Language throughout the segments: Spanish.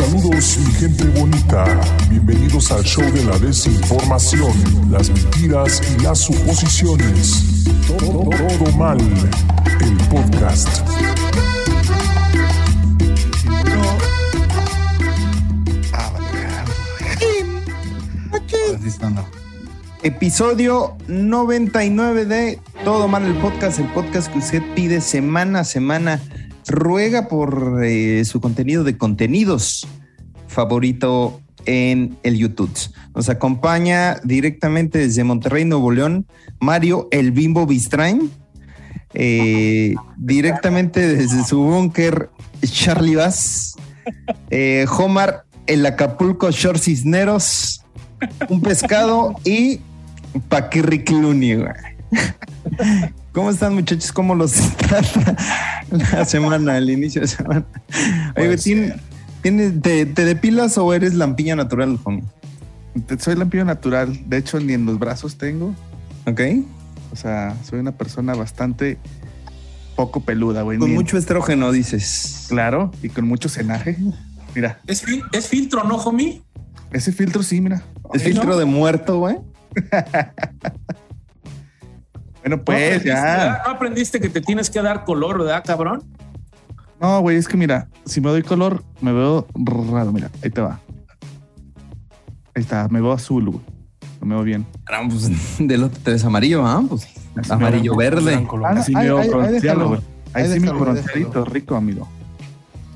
Saludos mi gente bonita, bienvenidos al show de la desinformación, las mentiras y las suposiciones. Todo, mal, el podcast. Episodio 99 de Todo Mal el Podcast, el podcast que usted pide semana a semana. Ruega por eh, su contenido de contenidos favorito en el YouTube. Nos acompaña directamente desde Monterrey, Nuevo León, Mario El Bimbo Bistrain. Eh, directamente desde su búnker, Charlie Bass. Eh, Homar El Acapulco Short Cisneros. Un pescado y Paquirri Clooney. ¿Cómo están, muchachos? ¿Cómo los trata la semana, el inicio de semana? Oye, Pues, ¿tiene, tiene- te, te depilas o eres lampiña natural, homie? Soy lampiño natural. De hecho, ni en los brazos tengo. ¿Ok? O sea, soy una persona bastante poco peluda, güey. Con Ni en- mucho estrógeno, dices. Claro, y con mucho cenaje. Mira, ¿Es, fil- es filtro, no, homie? ese filtro sí, mira. Es filtro no. de muerto, güey. Bueno, ¿No pues ya. ¿No aprendiste que te tienes que dar color, verdad, cabrón? No, güey, es que mira, si me doy color, me veo raro. Mira, ahí te va. Ahí está, me veo azul, güey. No me veo bien. Ah, pues, del otro te ves amarillo, ¿ah? Pues Así amarillo me verde. Ah, Ahí- Así me veo bronceado, güey. Ahí Ahí sí déjalo, ahí bronceadito rico, amigo.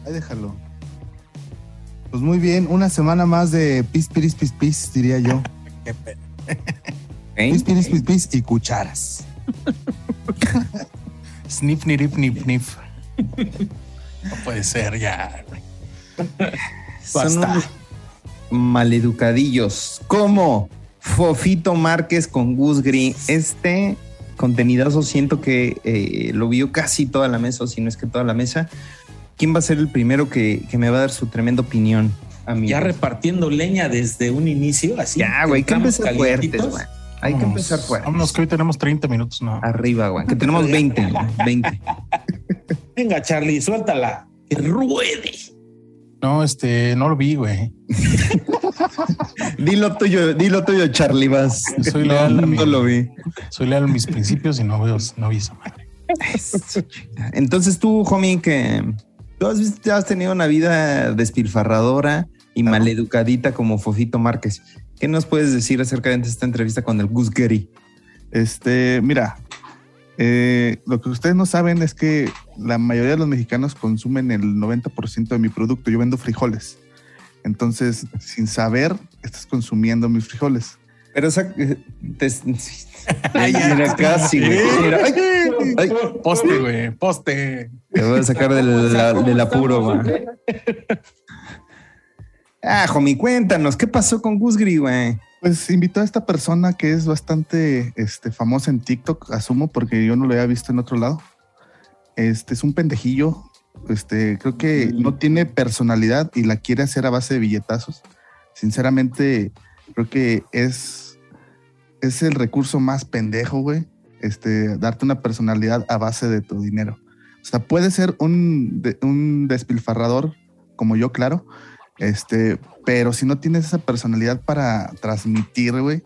Ahí déjalo. Pues muy bien, una semana más de pis, piris, pis, pis, diría yo. Pis, ¿ok? piris, pis, pis y cucharas. Sniff, nirip, nip, nif. No puede ser ya. Son unos maleducadillos. Como Fofito Márquez con Gus Gris. Este contenidazo siento que eh, lo vio casi toda la mesa, o si no es que toda la mesa. ¿Quién va a ser el primero que, que me va a dar su tremenda opinión? A mí. Ya repartiendo leña desde un inicio, así. Ya, güey, que fuertes, güey. Hay que empezar fuertes. Vámonos, que hoy tenemos 30 minutos. No. Arriba, güey. Que tenemos 20, güey, 20. Venga, Charlie, suéltala. Que ruede. No, este, no lo vi, güey. Dilo tuyo, dilo tuyo, Charlie Vas. Soy no, leal a mi- no lo vi. Soy leal a mis principios y no veo, no vi esa madre. Entonces tú, homie, que tú has, visto- has tenido una vida despilfarradora y maleducadita como Fofito Márquez. ¿Qué nos puedes decir acerca de esta entrevista con el Gus Gary? Este, mira, eh, lo que ustedes no saben es que la mayoría de los mexicanos consumen el 90% de mi producto. Yo vendo frijoles. Entonces, sin saber, estás consumiendo mis frijoles. Pero esa... eh, te- mira, casi, güey. Mira, ay, ay, Poste, güey, poste. te voy a sacar del, la- del apuro, güey. Ah, homie, cuéntanos, ¿qué pasó con Gus Gris, güey? Pues invitó a esta persona que es bastante este, famosa en TikTok, asumo, porque yo no lo había visto en otro lado. Este es un pendejillo. Este, creo que Mm. no tiene personalidad y la quiere hacer a base de billetazos. Sinceramente, creo que es, es el recurso más pendejo, güey. Este, darte una personalidad a base de tu dinero. O sea, puede ser un, de- un despilfarrador como yo, claro. Este, pero si no tienes esa personalidad para transmitir, güey,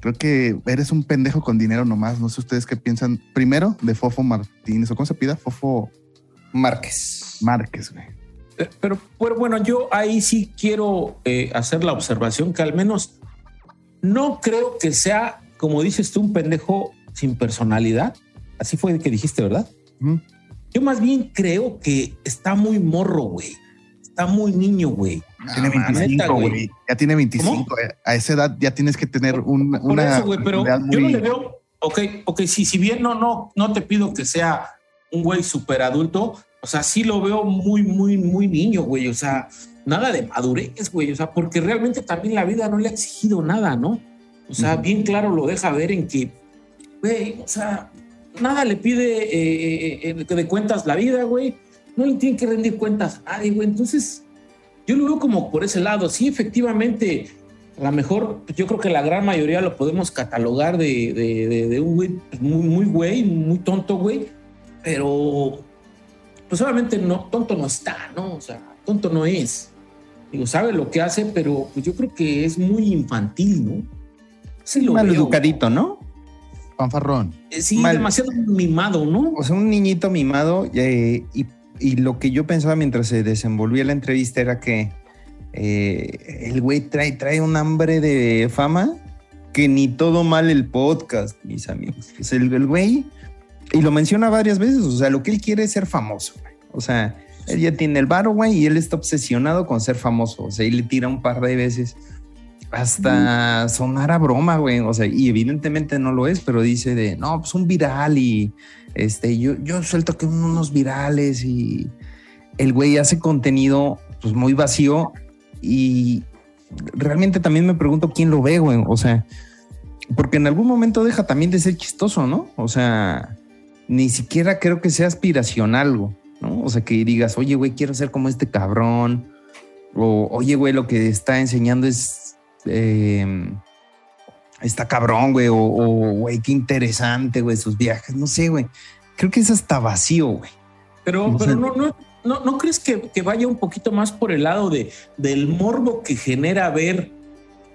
creo que eres un pendejo con dinero nomás. No sé ustedes qué piensan. Primero, de Fofo Martínez, o cómo se pida, Fofo Márquez. Márquez, güey. Eh, Pero, pero bueno, yo ahí sí quiero eh, hacer la observación que al menos no creo que sea, como dices tú, un pendejo sin personalidad. Así fue que dijiste, ¿verdad? Yo más bien creo que está muy morro, güey. Está muy niño, güey. Tiene mames, 25, neta, güey. Ya tiene 25. eh. A esa edad ya tienes que tener un- Por una eso, güey, pero personalidad yo no muy- le veo. Ok, ok, sí, si bien no, no, no te pido que sea un güey súper adulto, o sea, sí lo veo muy, muy, muy niño, güey. O sea, nada de madurez, güey. O sea, porque realmente también la vida no le ha exigido nada, ¿no? O sea, Ujú. bien claro lo deja ver en que, güey, o sea, nada le pide eh, eh, de cuentas la vida, güey. No le tienen que rendir cuentas a nadie, güey. Entonces, yo lo veo como por ese lado. Sí, efectivamente, a lo mejor yo creo que la gran mayoría lo podemos catalogar de, de- de- de un güey pues, muy, muy güey, muy tonto, güey. Pero, pues obviamente no, tonto no está, ¿no? O sea, tonto no es. Digo, sabe lo que hace, pero pues yo creo que es muy infantil, ¿no? Sí lo Mal veo. educadito, ¿no? Fanfarrón. Eh, Sí, Mal. demasiado mimado, ¿no? O sea, un niñito mimado eh, y, y lo que yo pensaba mientras se desenvolvía la entrevista era que eh, el güey trae, trae un hambre de fama que ni todo mal el podcast, mis amigos. Es el, el güey, y lo menciona varias veces, o sea, lo que él quiere es ser famoso. güey. O sea, él ya tiene el varo, güey, y él está obsesionado con ser famoso. O sea, y le tira un par de veces hasta sonar a broma, güey. O sea, y evidentemente no lo es, pero dice de, no, pues un viral y este, yo, yo suelto que unos virales y el güey hace contenido pues muy vacío y realmente también me pregunto quién lo ve, güey. O sea, porque en algún momento deja también de ser chistoso, ¿no? O sea, ni siquiera creo que sea aspiracional, güey, ¿no? O sea, que digas, oye, güey, quiero ser como este cabrón. O, oye, güey, lo que está enseñando es... eh, está cabrón, güey. O, o, güey, qué interesante, güey, sus viajes. No sé, güey. Creo que es hasta vacío, güey. Pero, pero no, no, no, ¿no crees que, que vaya un poquito más por el lado de, del morbo que genera ver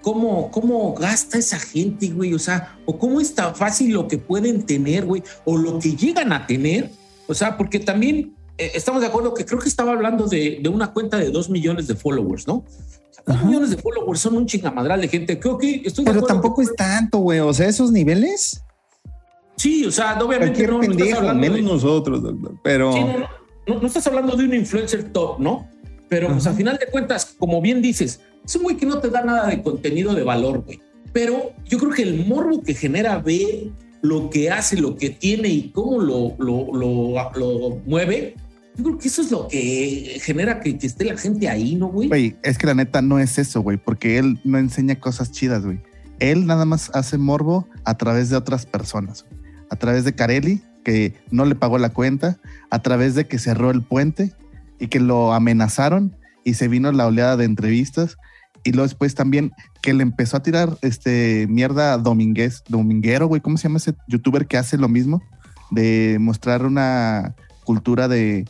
cómo, cómo gasta esa gente, güey? O sea, o cómo es tan fácil lo que pueden tener, güey, o lo que llegan a tener. O sea, porque también eh, estamos de acuerdo que creo que estaba hablando de, de una cuenta de dos millones de followers, ¿no? Dos millones de followers son un chingamadral de gente. Creo que estoy de Pero acuerdo tampoco que- es tanto, güey. O sea, esos niveles. Sí, o sea, obviamente no, no estás pendejo, hablando menos de- nosotros, doctor. Pero. Sí, no, no, no, estás hablando de un influencer top, ¿no? Pero pues al final de cuentas, como bien dices, es un güey que no te da nada de contenido de valor, güey. Pero yo creo que el morbo que genera ver lo que hace, lo que tiene y cómo lo, lo, lo, lo mueve, yo creo que eso es lo que genera que, esté la gente ahí, ¿no, güey? Güey, es que la neta no es eso, güey, porque él no enseña cosas chidas, güey. Él nada más hace morbo a través de otras personas. A través de Carelli, que no le pagó la cuenta, a través de que cerró el puente y que lo amenazaron y se vino la oleada de entrevistas. Y luego después también que le empezó a tirar este mierda a Domínguez, Dominguero, güey, ¿cómo se llama ese youtuber que hace lo mismo? De mostrar una cultura de,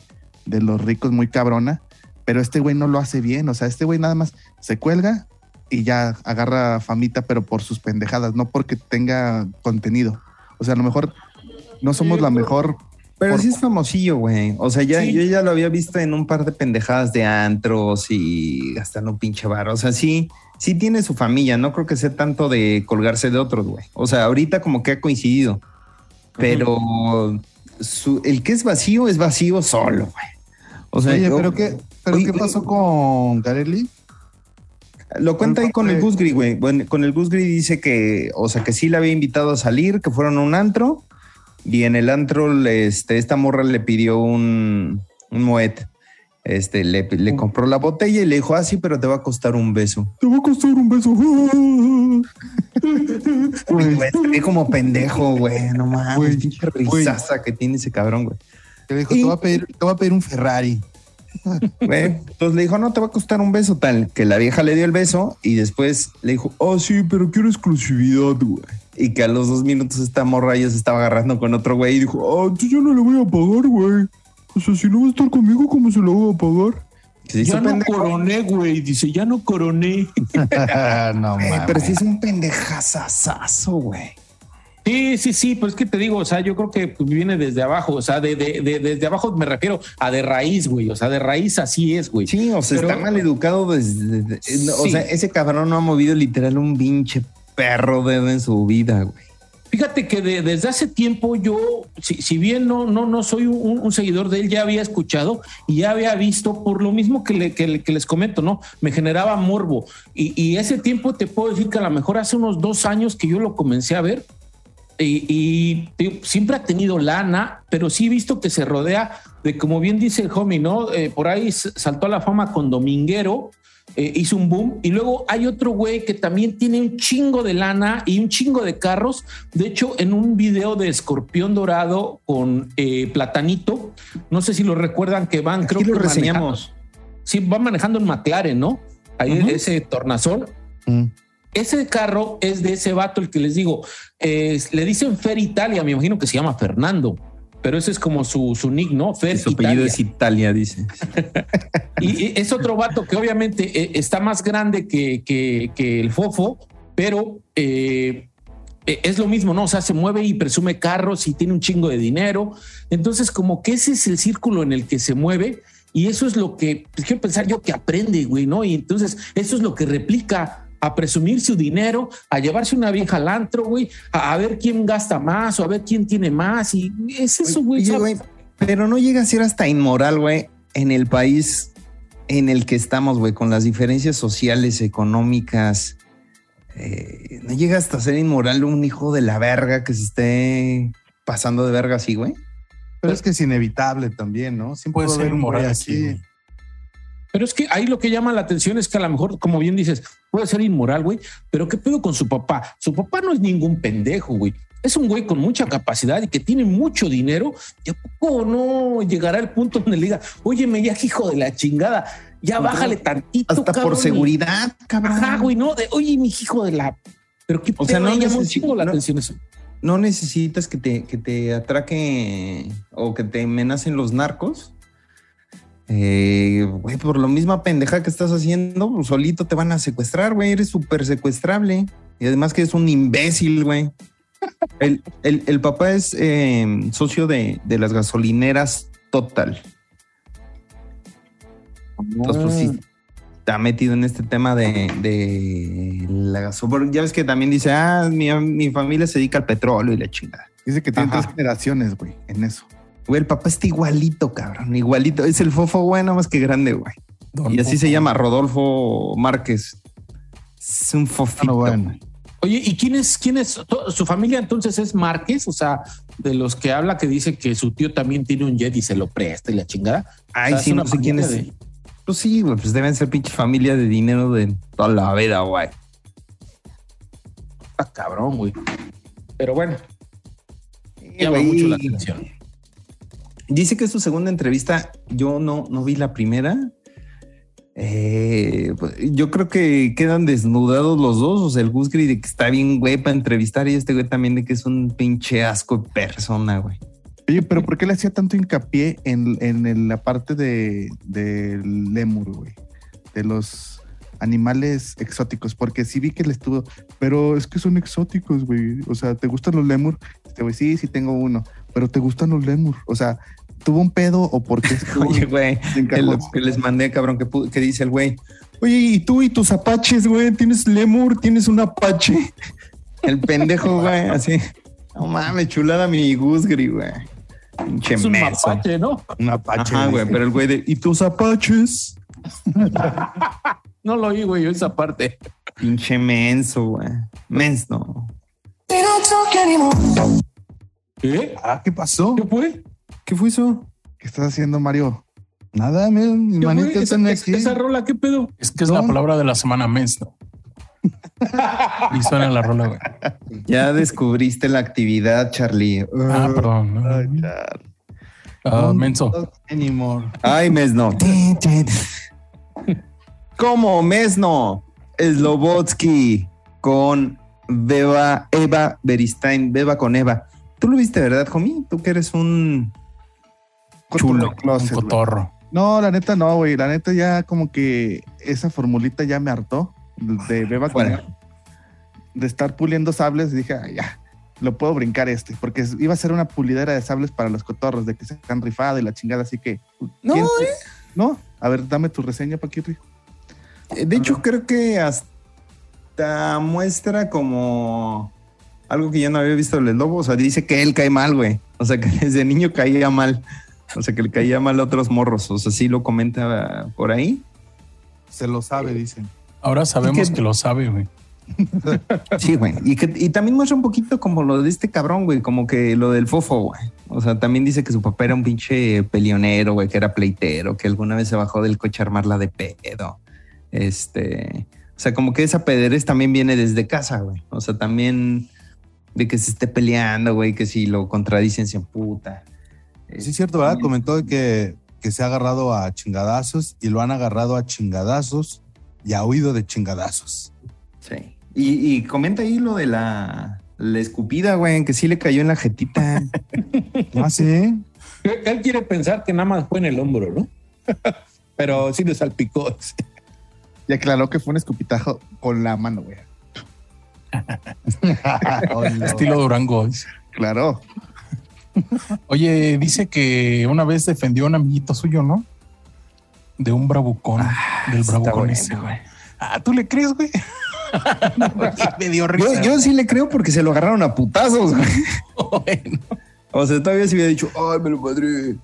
de los ricos muy cabrona pero este güey no lo hace bien. O sea, este güey nada más se cuelga y ya agarra famita, pero por sus pendejadas, no porque tenga contenido. O sea, a lo mejor no somos la mejor. Pero Por- sí es famosillo, güey. O sea, ya, Sí. yo ya lo había visto en un par de pendejadas de antros y gastando un pinche bar. O sea, sí, sí tiene su familia. No creo que sea tanto de colgarse de otros, güey. O sea, ahorita como que ha coincidido. Pero su- el que es vacío es vacío solo, güey. O sea, Oye, yo- pero qué, pero qué pasó con Carelli? Lo cuenta ahí con el Gusgri, güey. Bueno, con el Gusgri dice que, o sea, que sí le había invitado a salir, que fueron a un antro y en el antro, le- este, esta morra le pidió un, un moet. Este, le, le compró la botella y le dijo, ah, sí, pero te va a costar un beso. Te va a costar un beso. Güey, como pendejo, güey. No mames, pinche risaza que tiene ese cabrón, güey. Que le dijo, Y- te voy a pedir, te voy a pedir un Ferrari. Güey, Entonces le dijo, no, te va a costar un beso tal, que la vieja le dio el beso y después le dijo, oh sí, pero quiero exclusividad, güey. Y que a los dos minutos esta morra ya se estaba agarrando con otro güey y dijo, oh, entonces yo no le voy a pagar, güey. O sea, si no va a estar conmigo, ¿cómo se lo voy a pagar? Se Ya no pendejo. coroné, güey. Dice, ya no coroné. no Eh, mames. pero sí es un pendejazazazo, güey. Sí, sí, sí, pues es que te digo, o sea, yo creo que pues, viene desde abajo, o sea, de, de, de- desde abajo me refiero a de raíz, güey, o sea, de raíz así es, güey. Sí, o sea, Pero- está mal educado desde... desde- O sea, ese cabrón no ha movido literal un pinche perro dedo en su vida, güey. Fíjate que de- desde hace tiempo yo, si, si bien no, no, no soy un, un seguidor de él, ya había escuchado y ya había visto, por lo mismo que, le- que le- que les comento, ¿no? Me generaba morbo. Y, y ese tiempo te puedo decir que a lo mejor hace unos dos años que yo lo comencé a ver. Y, siempre ha tenido lana, pero sí he visto que se rodea de, como bien dice el homie, ¿no? Eh, por ahí saltó a la fama con Dominguero, eh, hizo un boom. Y luego hay otro güey que también tiene un chingo de lana y un chingo de carros. De hecho, en un video de Escorpión Dorado con eh, Platanito, no sé si lo recuerdan que van, creo que reseñamos. Sí, van manejando en McLaren, ¿no? Ahí Ujú. ese tornazón. Mm. Ese carro es de ese vato, el que les digo, eh, le dicen Fer Italia, me imagino que se llama Fernando, pero ese es como su, su nick, ¿no? Fer Su apellido es Italia, dice. Y, es otro vato que obviamente eh, está más grande que, que- que el fofo, pero eh, es lo mismo, ¿no? O sea, se mueve y presume carros y tiene un chingo de dinero. Entonces, como que ese es el círculo en el que se mueve y eso es lo que pues, quiero pensar yo que aprende, güey, ¿no? Y entonces, eso es lo que replica a presumir su dinero, a llevarse una vieja al antro, güey, a, a ver quién gasta más o a ver quién tiene más. Y es eso, güey. Pero no llega a ser hasta inmoral, güey, en el país en el que estamos, güey, con las diferencias sociales, económicas. eh, no llega hasta ser inmoral un hijo de la verga que se esté pasando de verga así, güey. Pero es que es inevitable también, ¿no? Siempre Puede ser inmoral aquí, así. Pero es que ahí lo que llama la atención es que a lo mejor, como bien dices, puede ser inmoral, güey, pero ¿qué pedo con su papá? Su papá no es ningún pendejo, güey. Es un güey con mucha capacidad y que tiene mucho dinero. ¿Y a poco no llegará el punto donde le diga, óyeme, ya hijo de la chingada, ya bájale tantito, Hasta cabrón", por seguridad, cabrón. Ajá, güey, no, de, oye, mi hijo de la... Pero qué O sea, no llama la atención eso. No necesitas que te, que te atraque o que te amenacen los narcos. Eh, güey, por lo misma pendeja que estás haciendo, pues, solito te van a secuestrar, güey. Eres súper secuestrable. Y además que es un imbécil, güey. El, el- el papá es eh, socio de, de las gasolineras Total. Entonces, pues sí, está metido en este tema de, de la gasolina. Ya ves que también dice, ah, mi, mi familia se dedica al petróleo y la chingada. Dice que tiene Ajá. tres generaciones, güey, en eso. Güey, el papá está igualito, cabrón, igualito. Es el fofo, güey, nada más que grande, güey. Don Y así Fofo. se llama Rodolfo Márquez. Es un fofito. Bueno, bueno. Oye, ¿y quién es, quién es? Su familia entonces es Márquez, o sea, de los que habla que dice que su tío también tiene un jet y se lo presta y la chingada. Ay, O sea, sí, no sé quién es. Pues sí, güey, pues deben ser pinche familia de dinero de toda la vida, güey. Está cabrón, güey. Pero bueno, llama mucho la atención. Dice que es su segunda entrevista. Yo no, no vi la primera. Eh, pues, yo creo que quedan desnudados los dos. O sea, el Gusgri de que está bien, güey, para entrevistar y este güey también de que es un pinche asco de persona, güey. Oye, pero ¿por qué le hacía tanto hincapié en, en la parte de, del lemur, güey? De los animales exóticos, porque sí vi que le estuvo, pero es que son exóticos, güey. O sea, ¿te gustan los lemur? Este güey, sí, sí tengo uno, pero ¿te gustan los lemur? O sea, ¿tuvo un pedo o por qué estuvo Oye, güey, el- que les mandé, cabrón, que, dice el güey. Oye, ¿y tú y tus apaches, güey? ¿Tienes lemur? ¿Tienes un apache? El pendejo, güey, así. No mames, chulada mi Gusgri, güey. Pinche Es un menso. mapache, ¿no? Un apache. Ajá, güey, dice. pero el güey de, ¿y tus apaches? No lo oí, güey, yo esa parte. Pinche menso, güey. Menso. ¿Qué? Ah, ¿qué pasó? ¿Qué fue? ¿Qué fue eso? ¿Qué estás haciendo, Mario? Nada, mi, mi ¿Qué fue? manita Esa, está esa- aquí. esa rola, ¿qué pedo? Es que es la palabra de la semana mens, ¿no? Y suena la rola, güey. Ya descubriste la actividad, Charlie. Ah, perdón. ¿no? Ay, chale. Ah, menso. Anymore. Ay, Mesno. ¿Cómo, Mesno? Slobotsky con Beba, Eva Beristain, Beba con Eva. Tú lo viste, ¿verdad, homie? Tú que eres un chulo. Closet, cotorro. No, la neta no, güey. La neta ya como que esa formulita ya me hartó de beba con de estar puliendo sables. Dije, "Ay, ya, lo puedo brincar este, porque iba a ser una pulidera de sables para los cotorros, de que se han rifado y la chingada, así que. No, ¿quién- No, a ver, dame tu reseña, Paquirri. Eh, De hecho, creo que hasta muestra como algo que yo no había visto del lobo. O sea, dice que él cae mal, güey. O sea, que desde niño caía mal. O sea, que le caía mal a otros morros. O sea, sí lo comenta por ahí. Se lo sabe, dicen. Ahora sabemos que- que lo sabe, güey. Sí, güey. Y, que, y también muestra un poquito como lo de este cabrón, güey. Como que lo del fofo, güey. O sea, también dice que su papá era un pinche pelionero, güey, que era pleitero, que alguna vez se bajó del coche a armarla de pedo. Este. O sea, como que esa pederez también viene desde casa, güey. O sea, también de que se esté peleando, güey, que si lo contradicen se puta. Sí, es cierto, ¿verdad? Comentó que, que se ha agarrado a chingadazos y lo han agarrado a chingadazos y ha huido de chingadazos. Sí. Y, y comenta ahí lo de la, la escupida, güey, que sí le cayó en la jetita. Ah, sí. Él él quiere pensar que nada más fue en el hombro, ¿no? pero sí le salpicó. Y aclaró que fue un escupitajo con la mano, güey. Estilo Durango. Claro. Oye, dice que una vez defendió a un amiguito suyo, ¿no? De un bravucón, del está bravucón ese, güey. güey. Ah, ¿tú le crees, güey? Me dio risa. Yo, yo sí le creo porque se lo agarraron a putazos, güey. Bueno, O sea, todavía se hubiera dicho, ay, me lo madré.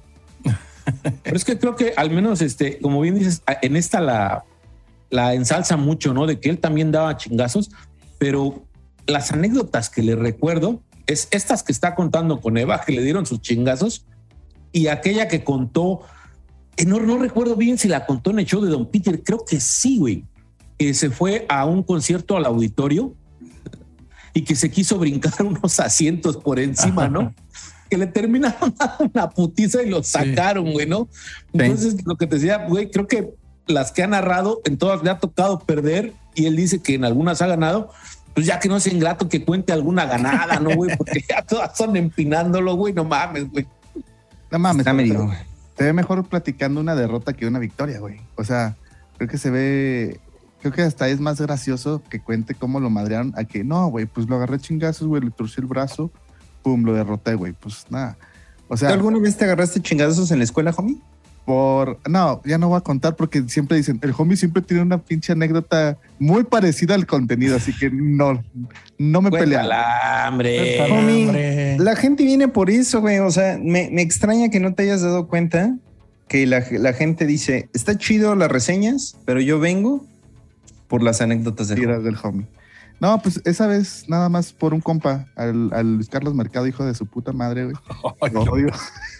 Pero es que creo que al menos, este, como bien dices, en esta la, la ensalza mucho, ¿no? De que él también daba chingazos, pero las anécdotas que le recuerdo es estas que está contando con Eva, que le dieron sus chingazos, y aquella que contó, eh, no, no recuerdo bien si la contó en el show de Don Peter, creo que sí, güey, que se fue a un concierto al auditorio y que se quiso brincar unos asientos por encima, ¿no? que le terminaron dando una putiza y lo sacaron, güey, ¿no? Entonces, lo que te decía, güey, creo que las que ha narrado, en todas le ha tocado perder y él dice que en algunas ha ganado, pues ya que no es ingrato que cuente alguna ganada, ¿no, güey? Porque ya todas son empinándolo, güey, no mames, güey. No mames. Está medio- Se ve mejor platicando una derrota que una victoria, güey. O sea, creo que se ve. Creo que hasta es más gracioso que cuente cómo lo madrearon a que no, güey, pues lo agarré chingazos, güey, le torcí el brazo, pum, lo derroté, güey. Pues nada. O ¿Tú sea, alguna vez te agarraste chingazos en la escuela, homie? Por. No, ya no voy a contar porque siempre dicen, el homie siempre tiene una pinche anécdota muy parecida al contenido, así que no, no me pelea. Hombre. Homie, hombre. La gente viene por eso, güey. O sea, me, me extraña que no te hayas dado cuenta que la, la gente dice, está chido las reseñas, pero yo vengo por las anécdotas del Tiras del homie. No, pues esa vez nada más por un compa, al, al Luis Carlos Mercado, hijo de su puta madre, güey. Ay, Lo odio.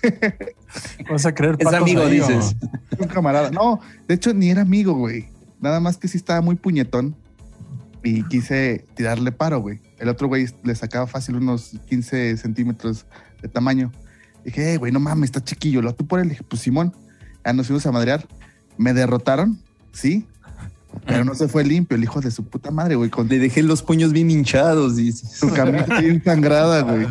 Vas a creer Es amigo, dices. un camarada. No, de hecho ni era amigo, güey. Nada más que sí estaba muy puñetón y quise tirarle paro, güey. El otro güey le sacaba fácil unos 15 centímetros de tamaño. Dije, "Eh, güey, no mames, está chiquillo. Lo tú por él. Dije, pues Simón, ya nos fuimos a madrear. Me derrotaron, sí, pero no se fue limpio, el hijo de su puta madre, güey, con Le dejé los puños bien hinchados, dices. su camisa bien sangrada, güey.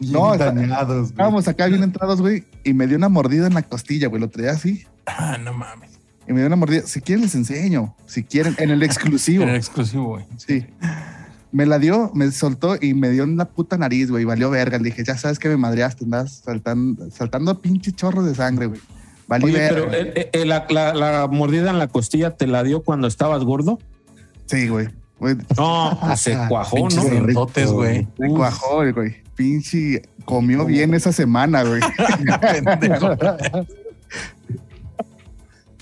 No, dañados, güey. Estábamos acá bien entrados, güey, y me dio una mordida en la costilla, güey. Lo traía así Ah, no mames. y me dio una mordida. Si quieren, les enseño. Si quieren, en el exclusivo. Era exclusivo, güey. Sí. Me la dio, me soltó y me dio en la puta nariz, güey. Valió verga. Le dije, ya sabes que me madreaste, andas saltando, saltando pinche chorros de sangre, güey. Oye, verga. pero eh, eh, la, la- la mordida en la costilla te la dio cuando estabas gordo. Sí, güey. Güey, No, se cuajó, Pinches ¿no? güey. me cuajó, güey. Pinche comió bien esa semana, güey. Pendejo.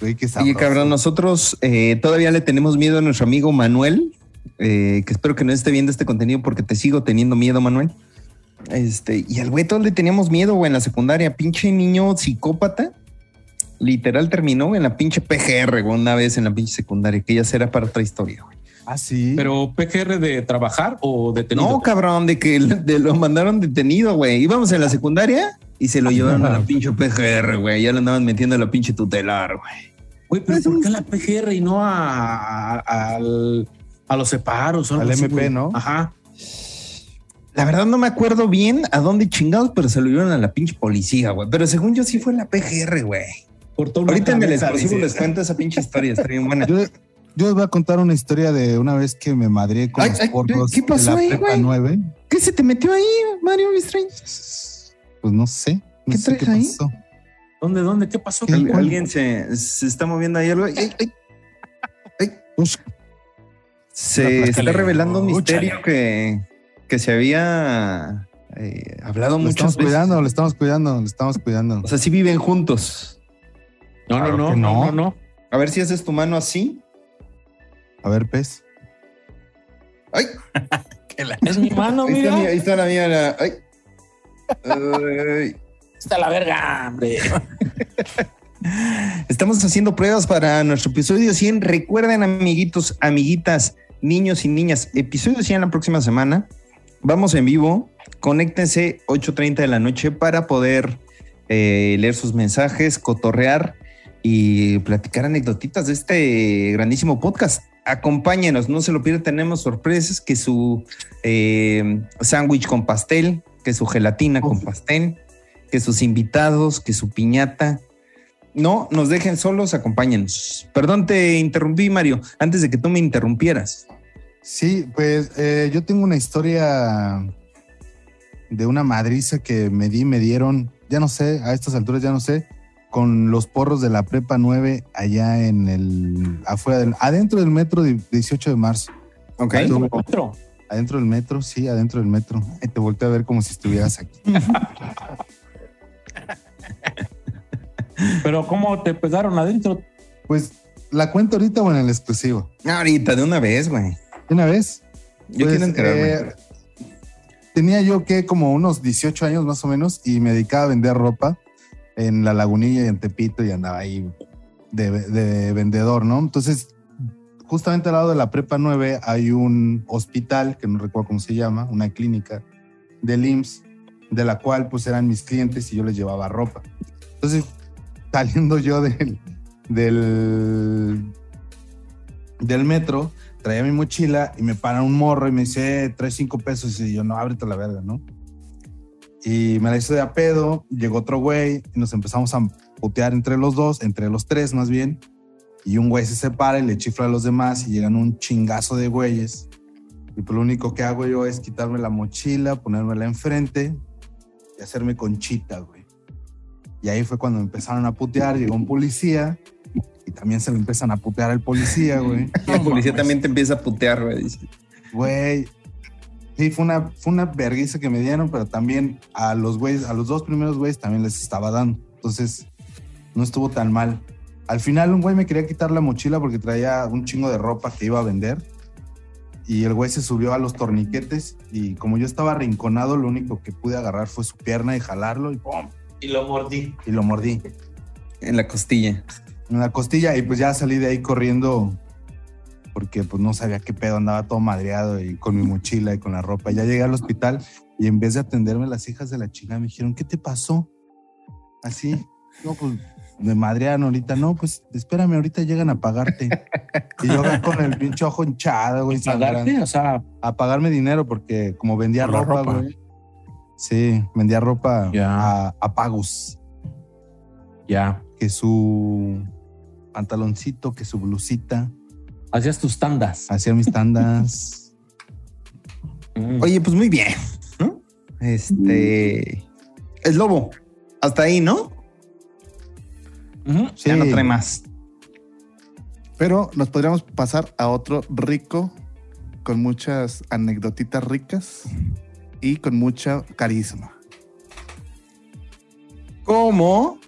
Güey, qué Oye, cabrón, nosotros eh, todavía le tenemos miedo a nuestro amigo Manuel, eh, que espero que no esté viendo este contenido porque te sigo teniendo miedo, Manuel. Este, y al güey todos le teníamos miedo, güey, en la secundaria. Pinche niño psicópata. Literal terminó en la pinche PGR, güey, una vez en la pinche secundaria, que ya será para otra historia, güey. Ah, sí. Pero PGR de trabajar o detenido. No, cabrón, de que de lo mandaron detenido, güey. Íbamos en la secundaria y se lo llevaron a la pinche PGR, güey. Ya lo andaban metiendo a la pinche tutelar, güey. Güey, pero ¿por qué a la PGR y no a, a- al- a los separos? Al así, MP, güey? ¿no? Ajá. La verdad no me acuerdo bien a dónde chingados, pero se lo llevaron a la pinche policía, güey. Pero según yo sí fue la PGR, güey. Cortó una Ahorita dices. les cuento esa pinche historia, está bien buena. Yo, yo les voy a contar una historia de una vez que me madré con Ay, los ay, porros ¿qué pasó de la ahí, prepa güey? 9. ¿Qué se te metió ahí, Mario Strange? Pues no sé. No ¿Qué sé traes ahí? pasó. ¿Dónde, dónde? ¿Qué pasó? Alguien se, se está moviendo ahí algo. Ay, ay. Ay. Se está revelando un misterio que, que se había eh, hablado lo muchas estamos veces. cuidando, lo estamos cuidando, lo estamos cuidando. O sea, sí viven juntos. No, no, Claro no, no, no. no, no. A ver si haces tu mano así. A ver, pez. Ay, Es mi mano, ahí está, mira. mi- ahí está la mía. la- ay. Ay. Está la verga, hombre. Estamos haciendo pruebas para nuestro episodio 100. Recuerden, amiguitos, amiguitas, niños y niñas, episodio 100 la próxima semana. Vamos en vivo. Conéctense 8.30 de la noche para poder eh, leer sus mensajes, cotorrear y platicar anecdotitas de este grandísimo podcast. Acompáñenos, no se lo pierdan. Tenemos sorpresas que su eh, sándwich con pastel, que su gelatina con pastel, que sus invitados, que su piñata No nos dejen solos, acompáñenos. Perdón, te interrumpí, Mario, antes de que tú me interrumpieras. Sí, pues eh, yo tengo una historia de una madriza que me di, me dieron, ya no sé, a estas alturas ya no sé, con los porros de la prepa 9 allá en el, afuera del, adentro del metro de 18 de marzo. Ok. Ahí tú- Otro. Adentro del metro, sí, adentro del metro. Ahí te volteé a ver como si estuvieras aquí. Pero ¿cómo te pegaron adentro? Pues la cuento ahorita o en el exclusivo. Ahorita, de una vez, güey. ¿De una vez? Yo Pues, quiero enterarme. eh, tenía yo que como unos 18 años más o menos y me dedicaba a vender ropa en la lagunilla y en Tepito y andaba ahí de, de vendedor, ¿no? Entonces, justamente al lado de la prepa 9 hay un hospital, que no recuerdo cómo se llama, una clínica del IMSS, de la cual pues eran mis clientes y yo les llevaba ropa. Entonces, saliendo yo del, del, del metro, traía mi mochila y me para un morro y me dice, "Eh, traes cinco pesos. Y yo, no, ábrete la verga, ¿no? Y me la hizo de a pedo, llegó otro güey y nos empezamos a putear entre los dos, entre los tres más bien. Y un güey se separa y le chifla a los demás y llegan un chingazo de güeyes. Y pues lo único que hago yo es quitarme la mochila, ponérmela enfrente y hacerme conchita, güey. Y ahí fue cuando me empezaron a putear, llegó un policía y también se lo empiezan a putear al policía, güey. El policía también te empieza a putear, güey. Güey. Sí, fue una, fue una vergüenza que me dieron, pero también a los güeyes, a los dos primeros güeyes también les estaba dando. Entonces, no estuvo tan mal. Al final, un güey me quería quitar la mochila porque traía un chingo de ropa que iba a vender. Y el güey se subió a los torniquetes y como yo estaba arrinconado, lo único que pude agarrar fue su pierna y jalarlo y ¡pum! Y lo mordí. Y lo mordí En la costilla. en la costilla y pues ya salí de ahí corriendo porque pues no sabía qué pedo, andaba todo madreado y con mi mochila y con la ropa. Ya llegué al hospital y en vez de atenderme las hijas de la chica me dijeron, ¿qué te pasó? Así, no, pues me madrearon ahorita, no, pues espérame, ahorita llegan a pagarte. y yo acá con el pinche ojo hinchado, güey, ¿Pagarte? O sea, a pagarme dinero porque como vendía ropa, ropa. güey. Sí, vendía ropa Ya. a, a pagos ya. que su pantaloncito, que su blusita, Hacías tus tandas. hacía mis tandas. Mm. Oye, pues muy bien, ¿no? Este. Es lobo. Hasta ahí, ¿no? Sí, Ya no trae más. Pero nos podríamos pasar a otro rico con muchas anecdotitas ricas y con mucha carisma. ¿Cómo?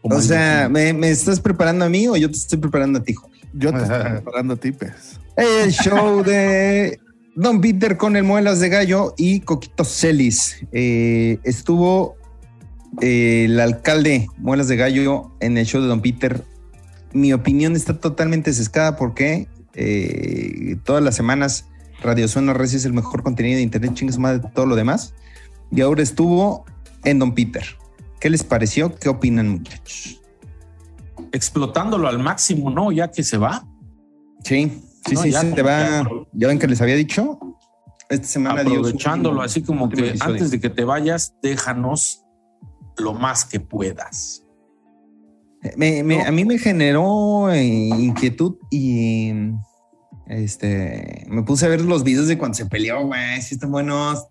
O el sea, ¿me, me estás preparando a mí o yo te estoy preparando a ti, joven? Yo te estoy preparando tipes. El show de Don Peter con el Muelas de Gallo y Coquito Celis. Eh, estuvo eh, el alcalde Muelas de Gallo en el show de Don Peter. Mi opinión está totalmente sescada porque eh, todas las semanas Radio Zona Res es el mejor contenido de internet, chingas más de todo lo demás. Y ahora estuvo en Don Peter. ¿Qué les pareció? ¿Qué opinan, muchachos? Explotándolo al máximo, ¿no? Ya que se va. Sí, sí, No, sí, ya se te va. ya- Ya ven que les había dicho. Esta semana aprovechándolo así como que episodio. antes de que te vayas, déjanos lo más que puedas. Me- me- No. A mí me generó eh, inquietud y este me puse a ver los videos de cuando se peleó, güey. Sí, están buenos.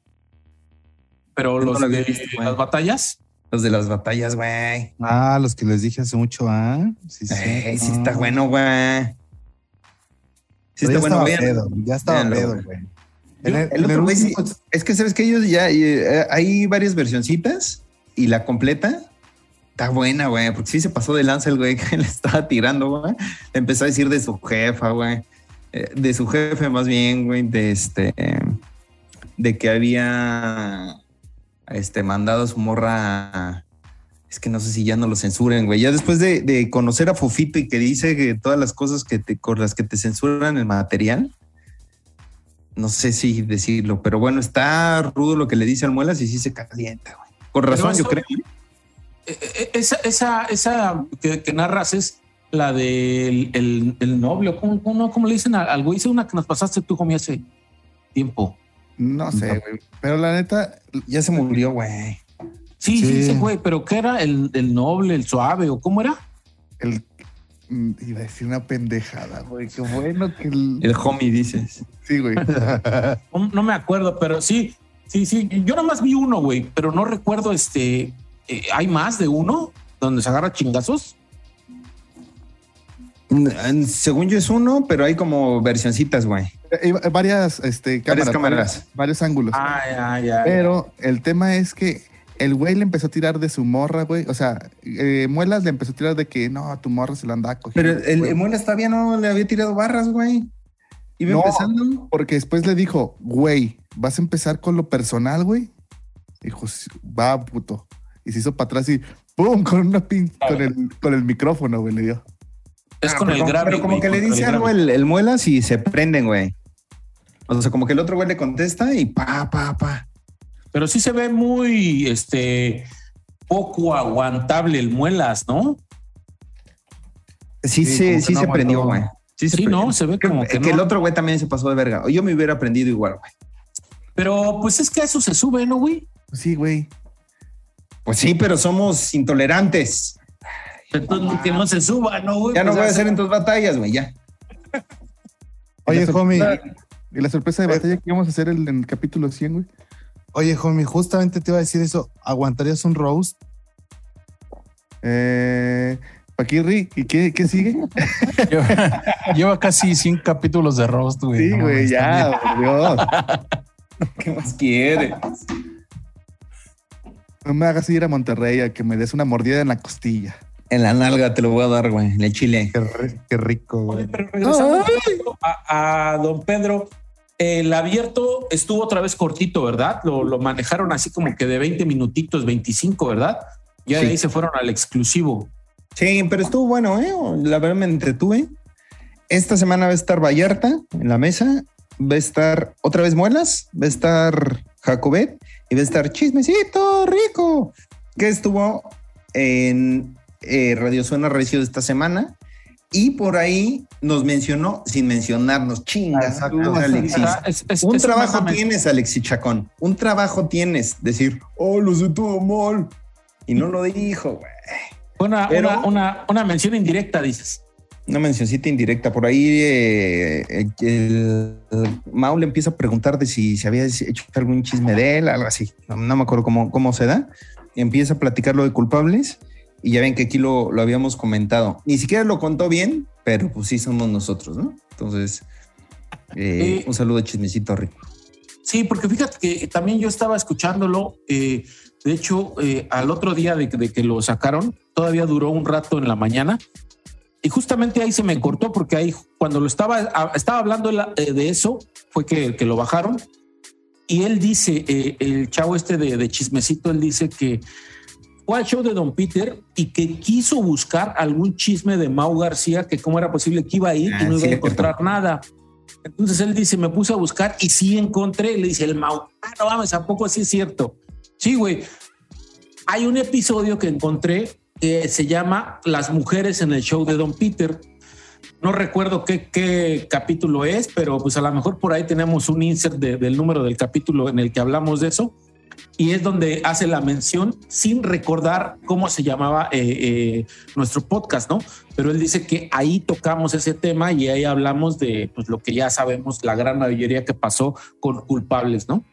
Pero Yo no los lo de visto, las batallas, Los de las batallas, güey. Ah, los que les dije hace mucho, ah. Sí, sí. Eh, sí Ah. está bueno, güey. Sí Pero está ya bueno, estaba vean. pedo, ya estaba Véanlo, pedo, güey. güey. Yo- En el- el en el otro güey sí- último- es que sabes que ellos ya eh, hay varias versioncitas y la completa está buena, güey, porque sí se pasó de lanza el güey que le estaba tirando, güey. Le empezó a decir de su jefa, güey, eh, de su jefe más bien, güey, de este, de que había, este, mandado a su morra. Es que no sé si ya no lo censuren, güey. Ya después de, de conocer a Fofito y que dice que todas las cosas que te, con las que te censuran el material, no sé si decirlo, pero bueno, está rudo lo que le dice al Muelas y sí se calienta, güey. Con razón, eso- yo creo. eh, eh, esa, esa, esa que, que narras es la del el, el novio. ¿Cómo, cómo, cómo le dicen al güey? Hice una que nos pasaste tú, comí hace tiempo. No sé, güey. Pero la neta, Ya se murió, güey. Sí, sí, Sí. sí, güey, pero ¿qué era? ¿El, el noble, el suave o cómo era? El, mm, iba a decir una pendejada, güey. Qué bueno que el. El homie, dices. Sí, güey. No, no me acuerdo, pero sí, sí, sí. Yo nada más vi uno, güey, pero no recuerdo este. eh, ¿Hay más de uno donde se agarra chingazos? Mm, Según yo es uno, pero hay como versioncitas, güey. Eh, eh, varias este, cámaras, cámaras. Varios, varios ángulos. Ah, ya, ya. Pero el tema es que el güey le empezó a tirar de su morra, güey. O sea, eh, Muelas le empezó a tirar de que no, a tu morra se la anda cogiendo. Pero el, el Muelas todavía no le había tirado barras, güey. Iba No. empezando. Porque después le dijo, güey, ¿vas a empezar con lo personal, güey? Dijo, "Sí, va, puto. Y se hizo para atrás y ¡pum! Con una pin, con el, con el micrófono, güey, le dio. Es Ah, con el grave. Pero como güey, que le dice algo el, el Muelas y se prenden, güey. O sea, como que el otro güey le contesta y pa, pa, pa. Pero sí se ve muy, este, poco aguantable el muelas, ¿no? Sí, Sí, sí, como que sí no se prendió, güey. Sí, se Sí, prendió. no, se ve Que- como que, que, el otro güey también se pasó de verga. O yo me hubiera aprendido igual, güey. Pero pues es que a eso se sube, ¿no, güey? Sí, güey. Pues sí, pero somos intolerantes. Entonces que no se suba, ¿no, güey? Ya no Pues voy a hace- hacer en tus batallas, güey, ya. Oye, homie, Y la sorpresa de batalla que íbamos a hacer en el capítulo 100, güey. oye, homie, justamente te iba a decir eso. ¿Aguantarías un roast? Eh, Paquirri, ¿y qué, qué sigue? Lleva, lleva casi 100 capítulos de roast, güey. Sí, No güey, ya, por Dios. ¿Qué más quieres? No me hagas ir a Monterrey a que me des una mordida en la costilla. En la nalga te lo voy a dar, güey. En el chile. Qué, ri- qué rico, Oye, güey. pero regresando a, a don Pedro, el abierto estuvo otra vez cortito, ¿verdad? Lo, lo manejaron así como que de 20 minutitos, 25, ¿verdad? Ya Sí. de ahí se fueron al exclusivo. Sí, pero estuvo bueno, ¿eh? La verdad me entretuve. Esta semana va a estar Vallarta en la mesa. Va a estar otra vez Muelas. Va a estar Jacobet. Y va a estar Chismecito Rico. Que estuvo en eh, Radio Suena Recio de esta semana. Y por ahí nos mencionó, sin mencionarnos, chingas, tú, Alexis. Es- es- Un es trabajo tienes, Alexis Chacón. Un trabajo tienes. Decir, oh, lo sé todo mal. Y no lo dijo, güey. Una, Pero- una, una, una mención indirecta, dices. Una mencioncita indirecta. Por ahí eh, el, el- el Mau le empieza a preguntar de si se había hecho algún chisme de él, algo así. No, no me acuerdo cómo, cómo se da. Y empieza a platicar lo de culpables. Y ya ven que aquí lo, lo habíamos comentado. Ni siquiera lo contó bien, pero pues sí somos nosotros, ¿no? Entonces, eh, un saludo chismecito rico. Sí, porque fíjate que también yo estaba escuchándolo. eh, de hecho, eh, al otro día de, que- de que lo sacaron, todavía duró un rato en la mañana. Y justamente ahí se me cortó porque ahí cuando lo estaba, a- estaba hablando de eso, fue que, que lo bajaron. Y él dice, eh, el chavo este de, de chismecito, él dice que fue al show de Don Peter y que quiso buscar algún chisme de Mau García, que cómo era posible que iba a ir Ah, y no iba a cierto. encontrar nada. Entonces él dice, me puse a buscar y sí encontré. Le dice el Mau, ah, no mames, ¿a poco sí es cierto? Sí, güey. Hay un episodio que encontré que se llama Las mujeres en el show de Don Peter. No recuerdo qué, qué capítulo es, pero pues a lo mejor por ahí tenemos un insert de- del número del capítulo en el que hablamos de eso. Y es donde hace la mención sin recordar cómo se llamaba eh, eh, nuestro podcast, ¿no? Pero él dice que ahí tocamos ese tema y ahí hablamos de pues, lo que ya sabemos, la gran mayoría que pasó con culpables, ¿no?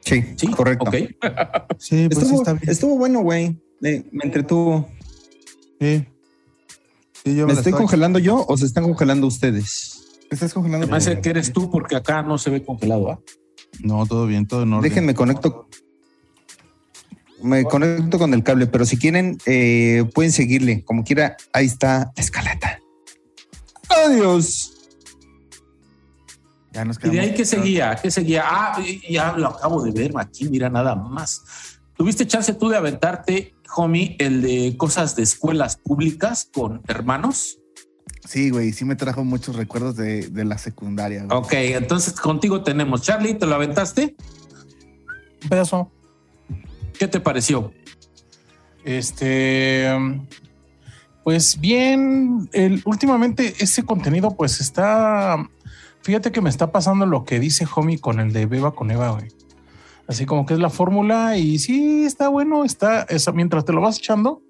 Sí, Sí, correcto. Ok. Sí, pues sí Estuvo, está bien. estuvo bueno, güey. Me entretuvo. Sí. Sí, yo ¿Me estoy congelando yo o se están congelando ustedes? ¿Te estás congelando? Me parece que eres tú porque acá no se ve congelado, ¿ah? No, todo bien, todo en orden. Déjenme conecto. Me conecto con el cable, pero si quieren, eh, pueden seguirle. Como quiera, ahí está la escaleta. Adiós. Ya nos ¿Y de ahí qué seguía? ¿Qué seguía? Ah, ya lo acabo de ver aquí, mira nada más. ¿Tuviste chance tú de aventarte, homie, el de cosas de escuelas públicas con hermanos? Sí, güey, sí me trajo muchos recuerdos de, de la secundaria. güey. Ok, entonces contigo tenemos. Charlie, ¿te lo aventaste? Un pedazo. ¿Qué te pareció? Este, pues bien, el, últimamente ese contenido pues está, fíjate que me está pasando lo que dice Homie con el de Beba con Eva, güey. Así como que es la fórmula y sí, está bueno, está, esa, mientras te lo vas echando,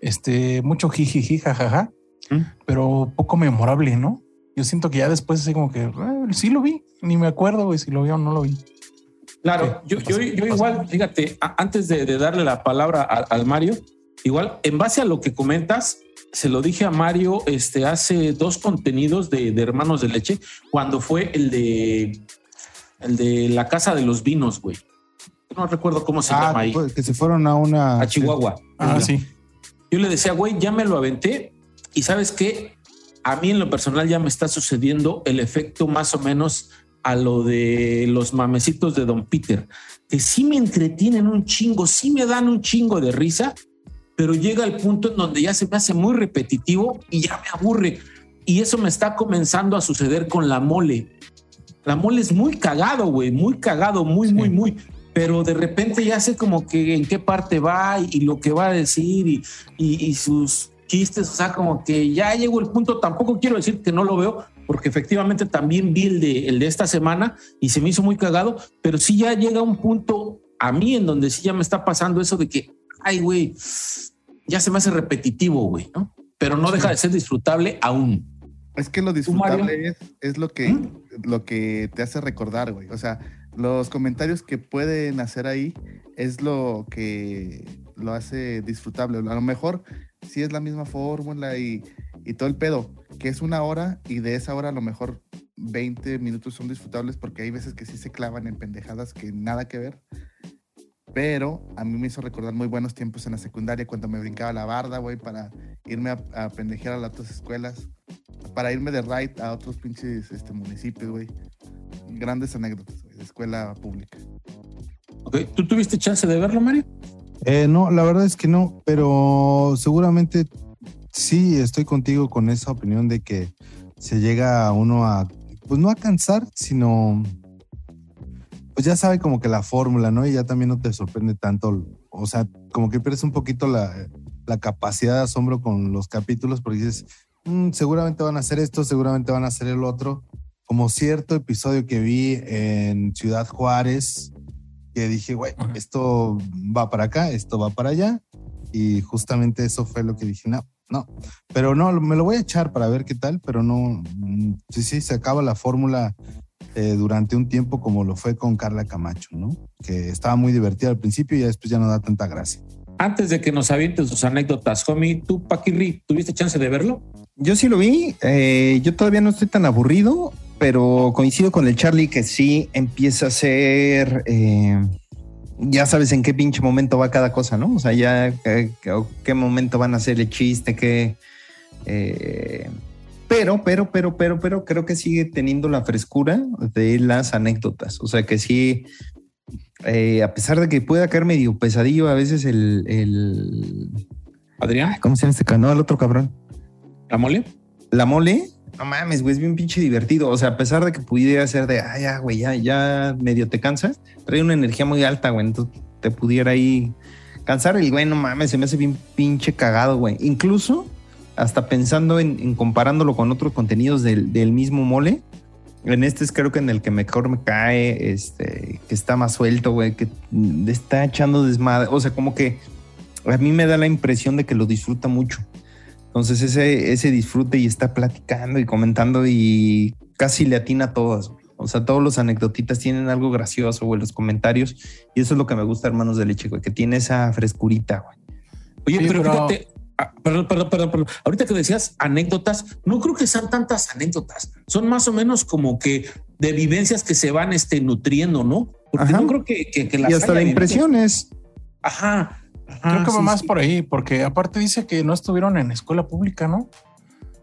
este, mucho jijiji, jajaja, ¿Mm? pero poco memorable, ¿no? Yo siento que ya después así como que "Ah, sí lo vi, ni me acuerdo güey, si lo vi o no lo vi. Claro, ¿Qué? yo, igual, fíjate, antes de, de darle la palabra a- al Mario, igual, en base a lo que comentas, se lo dije a Mario este, hace dos contenidos de, de Hermanos de Leche, cuando fue el de el de la Casa de los Vinos, güey. No recuerdo cómo se llama Ah, ahí. pues, que se fueron a una. A Chihuahua. Ah, sí. Yo le decía, güey, ya me lo aventé y sabes qué, a mí en lo personal ya me está sucediendo el efecto más o menos a lo de los mamecitos de Don Peter, que sí me entretienen un chingo, sí me dan un chingo de risa, pero llega el punto en donde ya se me hace muy repetitivo y ya me aburre. Y eso me está comenzando a suceder con la mole. La mole es muy cagado, güey, muy cagado, muy, muy, muy. Pero de repente ya sé como que en qué parte va y, y lo que va a decir y, y- y sus chistes. O sea, como que ya llegó el punto. Tampoco quiero decir que no lo veo, porque efectivamente también vi el de, el de esta semana y se me hizo muy cagado. Pero sí ya llega un punto a mí en donde sí ya me está pasando eso de que, ay, güey, ya se me hace repetitivo, güey, ¿no? Pero no deja de ser disfrutable aún. Es que lo disfrutable es, es lo que ¿Mm? lo que te hace recordar, güey. O sea, los comentarios que pueden hacer ahí es lo que lo hace disfrutable. A lo mejor sí es la misma fórmula y, y todo el pedo, que es una hora y de esa hora a lo mejor 20 minutos son disfrutables porque hay veces que sí se clavan en pendejadas que nada que ver. Pero a mí me hizo recordar muy buenos tiempos en la secundaria cuando me brincaba la barda, güey, para irme a, a pendejear a las otras escuelas para irme de ride a otros pinches este, municipios, güey. Grandes anécdotas, güey, de escuela pública. ¿ok? ¿Tú tuviste chance de verlo, Mario? Eh, no, la verdad es que no, pero seguramente sí estoy contigo con esa opinión de que se llega uno a, pues no a cansar, sino, pues ya sabe como que la fórmula, ¿no? Y ya también no te sorprende tanto, o sea, como que pierdes un poquito la, la capacidad de asombro con los capítulos porque dices, "Mm, seguramente van a hacer esto, seguramente van a hacer el otro. Como cierto episodio que vi en Ciudad Juárez, que dije, güey, esto va para acá, esto va para allá. Y justamente eso fue lo que dije, no, no. Pero no, me lo voy a echar para ver qué tal, pero no, mm, sí, sí, se acaba la fórmula eh, durante un tiempo como lo fue con Carla Camacho, ¿no? Que estaba muy divertida al principio y ya después ya no da tanta gracia. Antes de que nos avientes sus anécdotas, homie, tú, Paquirri, ¿tuviste chance de verlo? Yo sí lo vi. eh, yo todavía no estoy tan aburrido, pero coincido con el Charlie que sí empieza a ser. eh, ya sabes en qué pinche momento va cada cosa, ¿no? O sea, ya eh, qué, qué momento van a hacer el chiste, qué. eh, pero, pero, pero, pero, pero creo que sigue teniendo la frescura de las anécdotas. O sea que sí, eh, a pesar de que pueda caer medio pesadillo a veces el. el Adrián, ¿Cómo se llama este canal? El otro cabrón. ¿la mole? La mole, no mames, güey, es bien pinche divertido. O sea, a pesar de que pudiera ser de, ay, ya, güey, ya, ya medio te cansas, trae una energía muy alta, güey. Entonces te pudiera ahí cansar el güey, no mames, se me hace bien pinche cagado, güey. Incluso hasta pensando en, en comparándolo con otros contenidos del, del mismo mole. En este es creo que en el que mejor me cae, este, que está más suelto, güey, que está echando desmadre. O sea, como que a mí me da la impresión de que lo disfruta mucho. Entonces ese, ese disfrute y está platicando y comentando y casi le atina a todas. güey. O sea, todos los anecdotitas tienen algo gracioso, güey, los comentarios. Y eso es lo que me gusta, hermanos de leche, güey, que tiene esa frescurita, güey. Oye, Oye, pero, pero- fíjate, ah, perdón, perdón, perdón, perdón. Ahorita que decías anécdotas, no creo que sean tantas anécdotas. Son más o menos como que de vivencias que se van este, nutriendo, ¿no? Porque Ajá. no creo que, que, que las Y hasta de impresiones. Ajá. Ajá, Creo que va sí, más sí. por ahí, porque aparte dice que no estuvieron en escuela pública, ¿no?